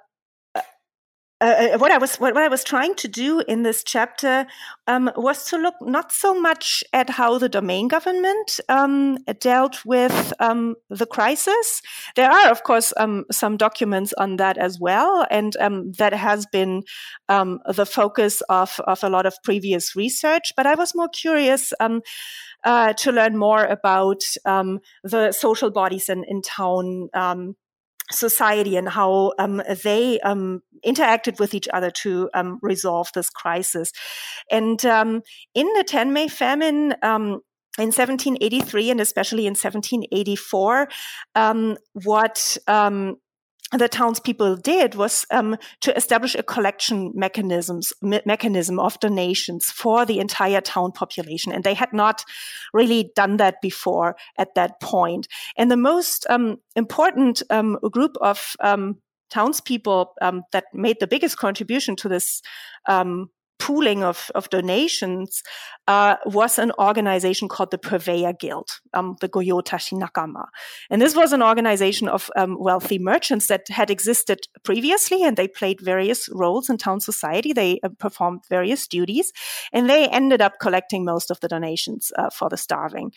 S2: uh, uh, what I was what, I was trying to do in this chapter um, was to look not so much at how the domain government um, dealt with um, the crisis. There are, of course, um, some documents on that as well, and um, that has been um, the focus of of a lot of previous research. But I was more curious. Uh, to learn more about the social bodies in, in town, society and how um, they um, interacted with each other to um, resolve this crisis. And um, in the Tenmei famine, um, in 1783 and especially in 1784, um, what the townspeople did was um, to establish a collection mechanisms me- mechanism of donations for the entire town population, and they had not really done that before at that point. And the most um, important um, group of um, townspeople um, that made the biggest contribution to this um, pooling of, of donations uh, was an organization called the Purveyor Guild, um, the Goyotashi Nakama. And this was an organization of um, wealthy merchants that had existed previously and they played various roles in town society. They uh, performed various duties and they ended up collecting most of the donations uh, for the starving.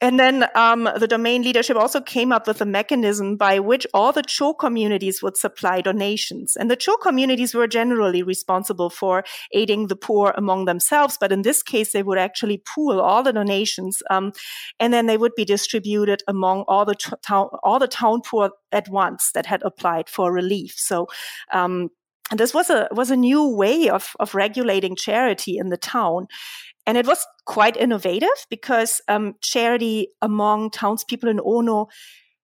S2: And then um, the domain leadership also came up with a mechanism by which all the Cho communities would supply donations. And the Cho communities were generally responsible for aiding the poor among themselves. But in this case, they would actually pool all the donations um, and then they would be distributed among all the town, all the town poor at once that had applied for relief. So, um, and this was a was a new way of of regulating charity in the town, and it was quite innovative because um, charity among townspeople in Ono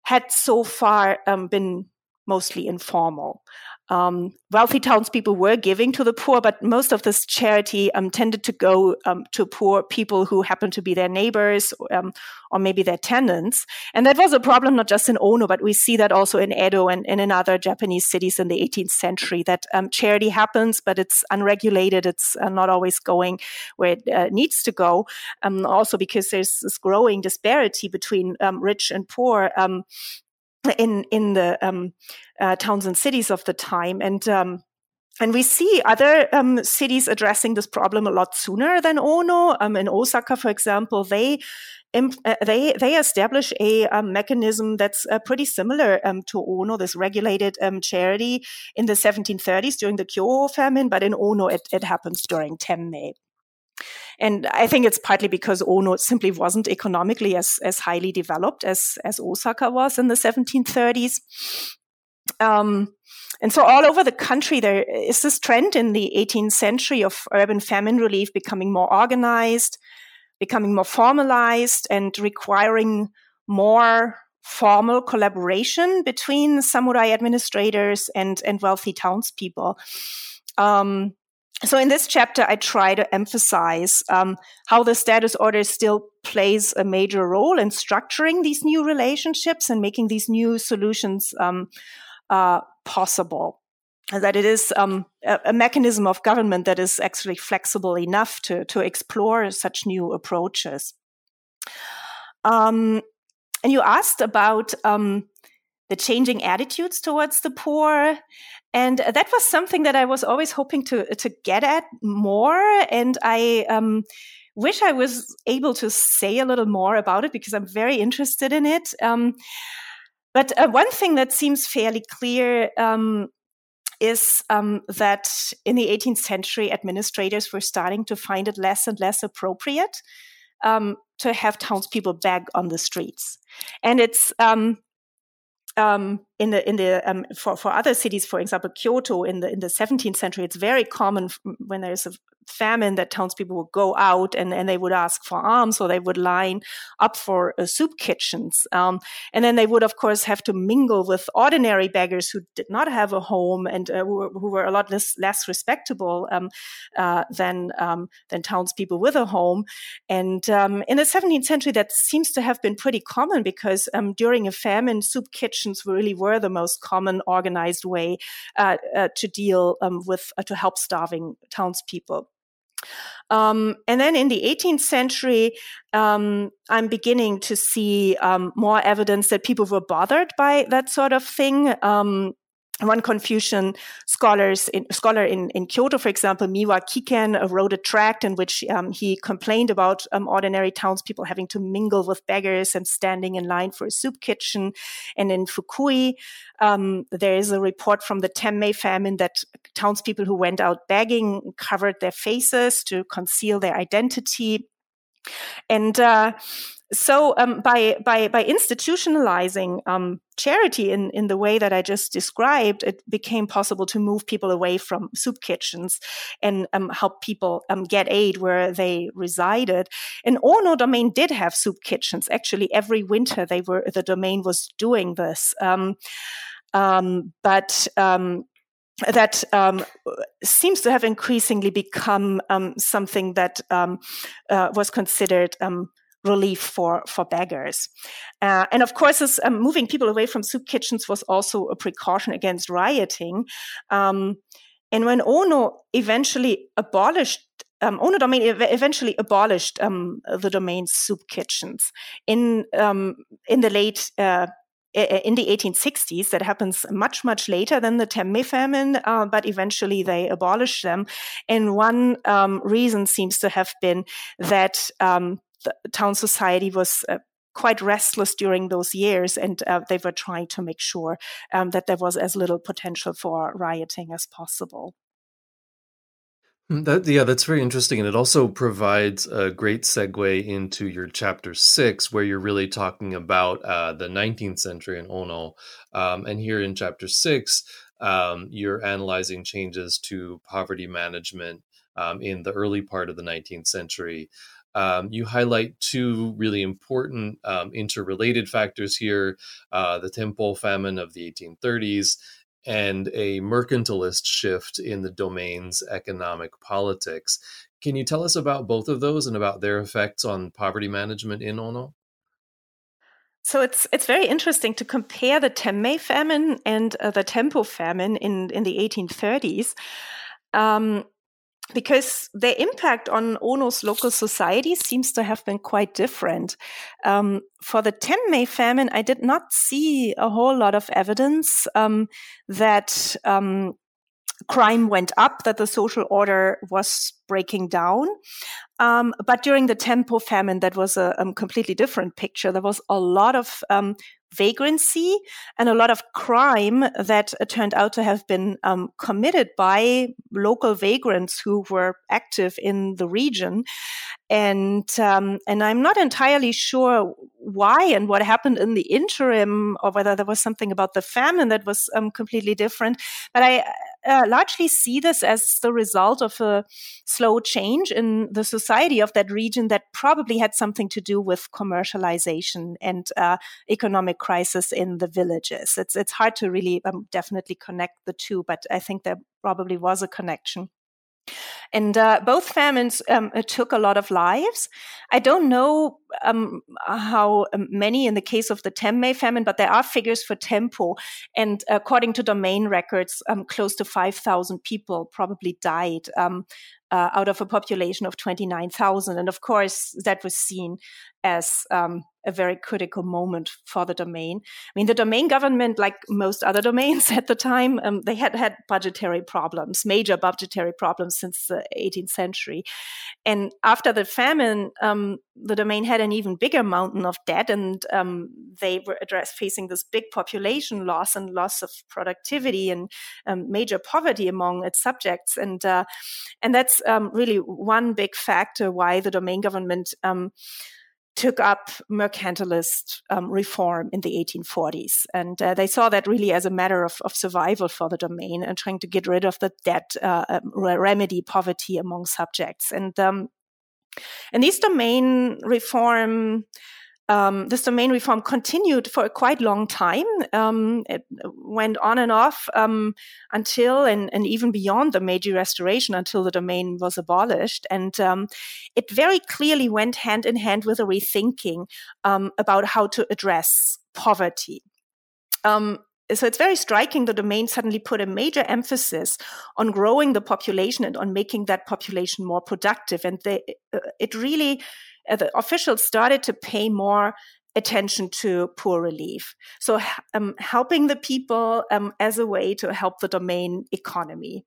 S2: had so far um, been mostly informal. Um, wealthy townspeople were giving to the poor, but most of this charity um, tended to go um, to poor people who happened to be their neighbors um, or maybe their tenants. And that was a problem not just in Ono, but we see that also in Edo and, and in other Japanese cities in the 18th century that um, charity happens, but it's unregulated. It's uh, not always going where it uh, needs to go. Um, also because there's this growing disparity between rich and poor in in the um, uh, towns and cities of the time, and um, and we see other um, cities addressing this problem a lot sooner than Ono. Um, in Osaka, for example, they uh, they they establish a um, mechanism that's uh, pretty similar um, to Ono, this regulated um, charity in the 1730s during the Kyoho famine, but in Ono it, it happens during Temmei. And I think it's partly because Ono simply wasn't economically as, as highly developed as, as Osaka was in the 1730s. Um, and so all over the country, there is this trend in the 18th century of urban famine relief becoming more organized, becoming more formalized, and requiring more formal collaboration between samurai administrators and, and wealthy townspeople. Um, so in this chapter, I try to emphasize um, how the status order still plays a major role in structuring these new relationships and making these new solutions um, uh, possible. And that it is um, a, a, mechanism of government that is actually flexible enough to, to explore such new approaches. Um, and you asked about um, the changing attitudes towards the poor and that was something that I was always hoping to to get at more. And I um, wish I was able to say a little more about it because I'm very interested in it. Um, but uh, one thing that seems fairly clear um, is um, that in the 18th century, administrators were starting to find it less and less appropriate um, to have townspeople beg on the streets. And it's um, um, in the in the um, for for other cities, for example, Kyoto in the in the 17th century, it's very common when there's a famine that townspeople would go out and, and they would ask for alms or they would line up for uh, soup kitchens. Um, and then they would, of course, have to mingle with ordinary beggars who did not have a home and uh, who, were, who, were, a lot less, less respectable um, uh, than, um, than townspeople with a home. And um, in the 17th century, that seems to have been pretty common because um, during a famine, soup kitchens were really were the most common organized way uh, uh, to deal um, with, uh, to help starving townspeople. Um, and then in the 18th century, um, I'm beginning to see um, more evidence that people were bothered by that sort of thing. One Confucian scholars in, scholar in, in Kyoto, for example, Miwa Kiken, uh, wrote a tract in which um, he complained about um, ordinary townspeople having to mingle with beggars and standing in line for a soup kitchen. And in Fukui, um, there is a report from the Temmei famine that townspeople who went out begging covered their faces to conceal their identity. And uh, so um, by by by institutionalizing um, charity in in the way that I just described, it became possible to move people away from soup kitchens and um, help people um, get aid where they resided. And Ono domain did have soup kitchens. Actually, every winter they were the domain was doing this. Um, um, but that um, seems to have increasingly become um, something that um, uh, was considered relief for for beggars. Uh, and of course, this, um, moving people away from soup kitchens was also a precaution against rioting. Um, and when Ono eventually abolished um, Ono domain eventually abolished um, the domain soup kitchens in um, in the late uh, in the 1860s. That happens much, much later than the Temmei famine, uh, but eventually they abolished them. And one um, reason seems to have been that um, the town society was uh, quite restless during those years, and uh, they were trying to make sure um, that there was as little potential for rioting as possible.
S1: Hmm, that, yeah, that's very interesting. And it also provides a great segue into your chapter six, where you're really talking about uh, the 19th century in Ono. Um, and here in chapter six, um, you're analyzing changes to poverty management um, in the early part of the 19th century. Um, you highlight two really important um, interrelated factors here uh, the Tenpo famine of the 1830s and a mercantilist shift in the domain's economic politics. Can you tell us about both of those and about their effects on poverty management in Ono?
S2: So it's it's very interesting to compare the Temmei famine and uh, the Tempo famine in in the 1830s. Um, because their impact on Ono's local society seems to have been quite different. Um, for the Temmei famine, I did not see a whole lot of evidence um, that um, crime went up, that the social order was breaking down. Um, but during the Tempo famine, that was a, a, completely different picture. There was a lot of um, vagrancy and a lot of crime that uh, turned out to have been um, committed by local vagrants who were active in the region. And um, and I'm not entirely sure why and what happened in the interim, or whether there was something about the famine that was um, completely different. But I uh, largely see this as the result of a slow change in the society of that region that probably had something to do with commercialization and uh, economic crisis in the villages. It's it's hard to really um, definitely connect the two, but I think there probably was a connection. And uh, both famines um, took a lot of lives. I don't know um, how um, many in the case of the Temmei famine, but there are figures for Tempo. And according to domain records, um, close to 5,000 people probably died um, uh, out of a population of 29,000. And of course, that was seen as um, a very critical moment for the domain. I mean, the domain government, like most other domains at the time, um, they had had budgetary problems, major budgetary problems since the 18th century. And after the famine, um, the domain had an even bigger mountain of debt, and um, they were addressed facing this big population loss and loss of productivity and um, major poverty among its subjects. And uh, and that's um, really one big factor why the domain government um, took up mercantilist um, reform in the 1840s. And uh, they saw that really as a matter of, of, survival for the domain and trying to get rid of the debt, uh, um, remedy poverty among subjects. And, um, and these domain reform um, this domain reform continued for a quite long time. Um, it went on and off um, until and, and, even beyond the Meiji Restoration until the domain was abolished. And um, it very clearly went hand in hand with a rethinking um, about how to address poverty. Um, so it's very striking the domain suddenly put a major emphasis on growing the population and on making that population more productive. And they, uh, it really uh, the officials started to pay more attention to poor relief. So, um, helping the people um, as a way to help the domain economy.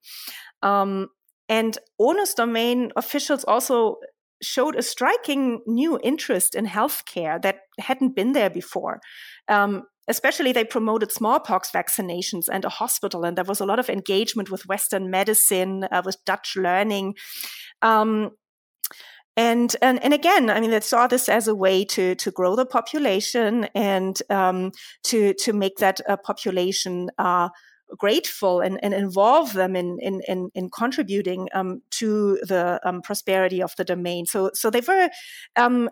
S2: Um, and Ono's domain officials also showed a striking new interest in healthcare that hadn't been there before. Um, especially, they promoted smallpox vaccinations and a hospital, and there was a lot of engagement with Western medicine, uh, with Dutch learning. And, and and again, I mean, they saw this as a way to to grow the population and um, to to make that uh, population uh, grateful and, and involve them in in in, in contributing um, to the um, prosperity of the domain. So so they were um,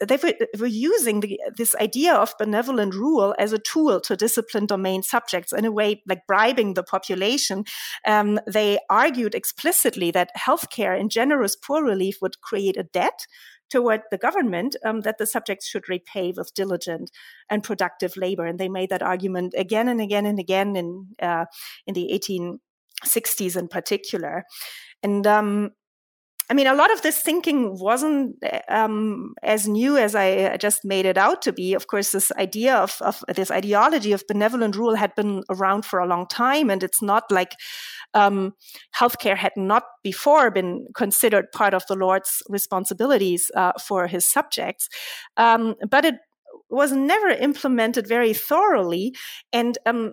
S2: they were, were using the, this idea of benevolent rule as a tool to discipline domain subjects in a way like bribing the population. Um, they argued explicitly that healthcare and generous poor relief would create a debt toward the government um, that the subjects should repay with diligent and productive labor. And they made that argument again and again and again in uh, in the 1860s in particular. And um, I mean, a lot of this thinking wasn't um, as new as I just made it out to be. Of course, this idea of, of, this ideology of benevolent rule had been around for a long time, and it's not like um, healthcare had not before been considered part of the Lord's responsibilities uh, for his subjects. Um, but it was never implemented very thoroughly, and um,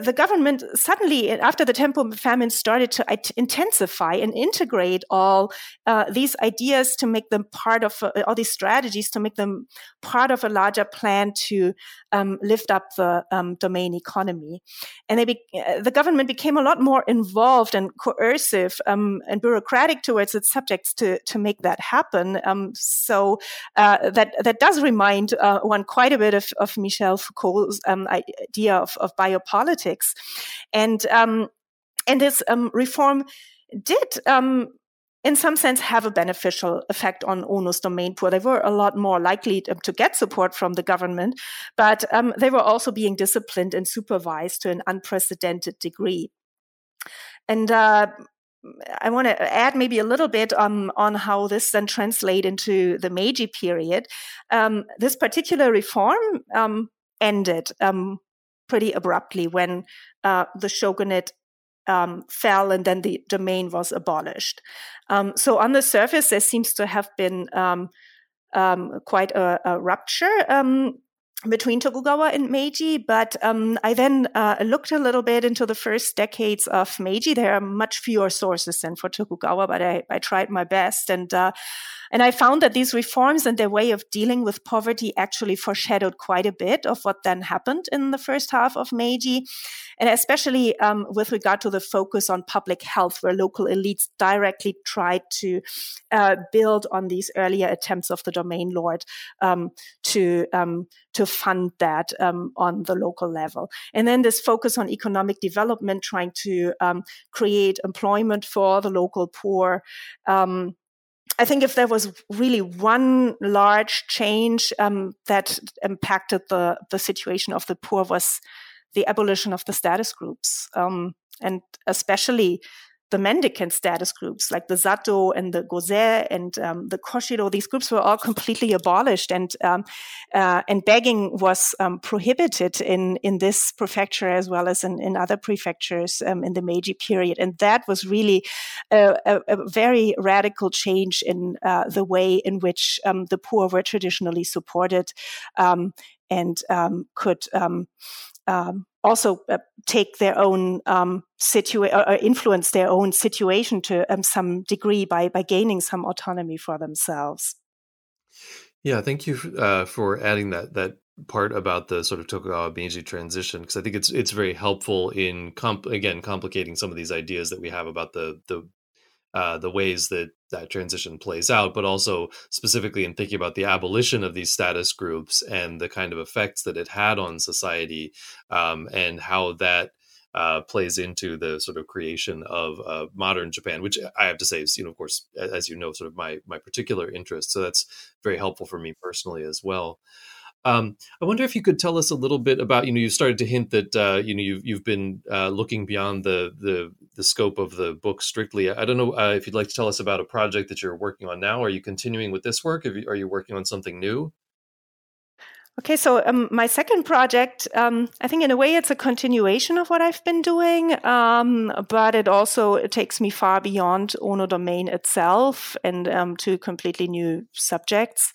S2: the government suddenly, after the Tempo famine, started to intensify and integrate all uh, these ideas to make them part of uh, all these strategies to make them part of a larger plan to um, lift up the um, domain economy. And uh, the government became a lot more involved and coercive um, and bureaucratic towards its subjects to to make that happen. Um, so uh, that that does remind uh, one quite a bit of, of Michel Foucault's um, idea of, of biopolitics politics. And, um, and this um, reform did um, in some sense have a beneficial effect on Ono's domain poor. They were a lot more likely to, to get support from the government, but um, they were also being disciplined and supervised to an unprecedented degree. And uh, I want to add maybe a little bit on, on how this then translate into the Meiji period. Um, this particular reform um, ended um, pretty abruptly when uh, the shogunate um, fell and then the domain was abolished. Um, so on the surface, there seems to have been um, um quite a, a rupture um, between Tokugawa and Meiji, but um, I then uh, looked a little bit into the first decades of Meiji. There are much fewer sources than for Tokugawa, but I, I tried my best. And uh, and I found that these reforms and their way of dealing with poverty actually foreshadowed quite a bit of what then happened in the first half of Meiji. And especially um, with regard to the focus on public health, where local elites directly tried to uh, build on these earlier attempts of the domain lord um, to, um, to fund that um, on the local level. And then this focus on economic development, trying to um, create employment for the local poor. Um, I think if there was really one large change um, that impacted the the situation of the poor was the abolition of the status groups, um, and especially the mendicant status groups like the Zato and the Goze and um, the Koshiro. These groups were all completely abolished, and um, uh, and begging was um, prohibited in in this prefecture as well as in, in other prefectures um, in the Meiji period. And that was really a, a, a very radical change in uh, the way in which um, the poor were traditionally supported um, and could um, also uh, take their own um, situation or influence their own situation to um, some degree by by gaining some autonomy for themselves.
S1: Yeah, thank you uh, for adding that that part about the sort of Tokugawa Meiji transition because I think it's it's very helpful in comp- again complicating some of these ideas that we have about the the uh, the ways that that transition plays out, but also specifically in thinking about the abolition of these status groups and the kind of effects that it had on society um, and how that uh, plays into the sort of creation of uh, modern Japan, which I have to say is, you know, of course, as you know, sort of my my particular interest. So that's very helpful for me personally as well. Um, I wonder if you could tell us a little bit about you know you started to hint that uh, you know you've you've been uh, looking beyond the, the the scope of the book strictly. I don't know uh, if you'd like to tell us about a project that you're working on now. Are you continuing with this work? You, are you working on something new?
S2: Okay, so um, my second project, um, I think in a way it's a continuation of what I've been doing, um, but it also it takes me far beyond Ono domain itself and um, to completely new subjects.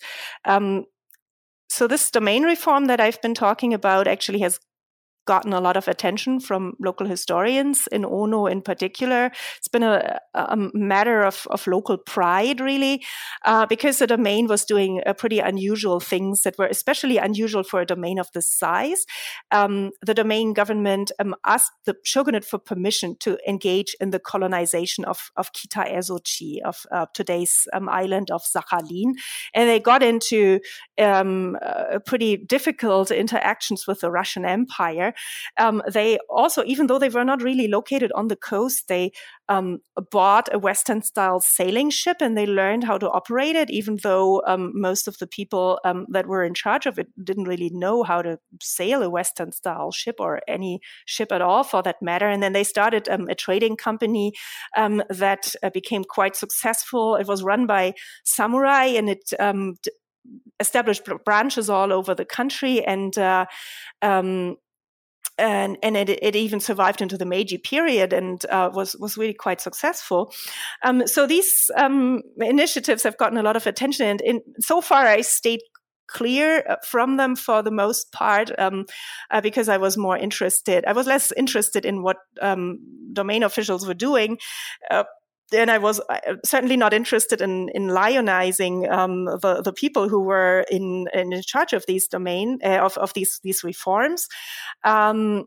S2: So this domain reform that I've been talking about actually has gotten a lot of attention from local historians in Ono in particular. It's been a, a matter of, of local pride, really, uh, because the domain was doing a pretty unusual things that were especially unusual for a domain of this size. Um, the domain government um, asked the shogunate for permission to engage in the colonization of, of Kita Ezochi, of uh, today's um, island of Sakhalin. And they got into um, uh, pretty difficult interactions with the Russian Empire um, they also, even though they were not really located on the coast, they um, bought a Western style sailing ship and they learned how to operate it, even though um, most of the people um, that were in charge of it didn't really know how to sail a Western style ship or any ship at all for that matter. And then they started um, a trading company um, that uh, became quite successful. It was run by samurai and it um, established branches all over the country and uh, um, and and it, it even survived into the Meiji period and uh, was was really quite successful. Um, so these um, initiatives have gotten a lot of attention, and in, so far I stayed clear uh, from them for the most part um, uh, because I was more interested. I was less interested in what um, domain officials were doing. Uh, and I was uh, certainly not interested in in lionizing um, the the people who were in in charge of these domain uh, of of these these reforms, um,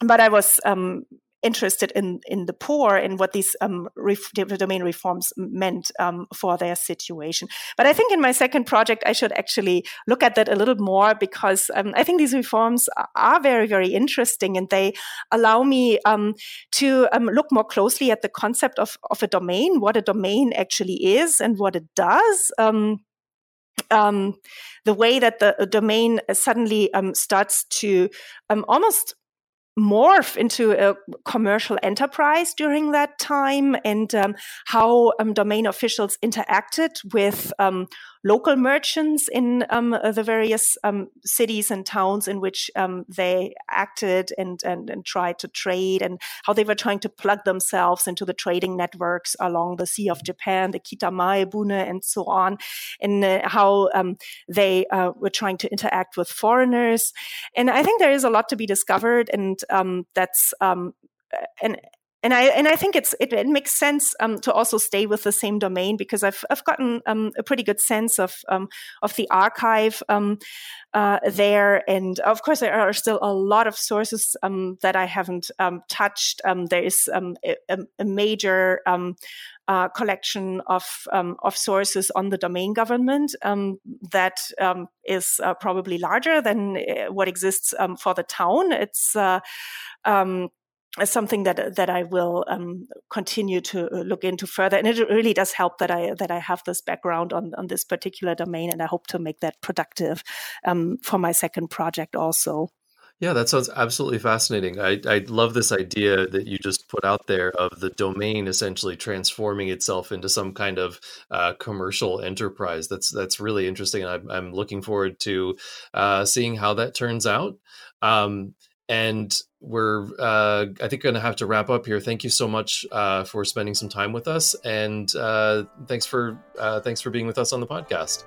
S2: but I was um, interested in in the poor and what these um, ref- domain reforms meant um, for their situation. But I think in my second project, I should actually look at that a little more because um, I think these reforms are very, very interesting and they allow me um, to um, look more closely at the concept of, of a domain, what a domain actually is and what it does. Um, um, the way that the domain suddenly um, starts to um, almost morph into a commercial enterprise during that time and um, how um, domain officials interacted with um, local merchants in um, the various um, cities and towns in which um, they acted and, and, and tried to trade and how they were trying to plug themselves into the trading networks along the Sea of Japan, the Kitamae Bune, and so on, and uh, how they uh, were trying to interact with foreigners. And I think there is a lot to be discovered, and that's um, and and I and I think it's it, it makes sense um, to also stay with the same domain because I've I've gotten um, a pretty good sense of um, of the archive um, uh, there, and of course there are still a lot of sources um, that I haven't um, touched. there is a, a, major uh, collection of of sources on the domain government that is uh, probably larger than uh, what exists for the town. It's uh, um, something that that I will um, continue to uh, look into further. And it really does help that I that I have this background on on this particular domain, and I hope to make that productive um, for my second project also.
S1: Yeah, that sounds absolutely fascinating. I, I love this idea that you just put out there of the domain essentially transforming itself into some kind of uh, commercial enterprise. That's that's really interesting, and I'm, I'm looking forward to uh, seeing how that turns out. Um, and we're uh, i think going to have to wrap up here. Thank you so much uh, for spending some time with us and uh, thanks for uh, thanks for being with us on the podcast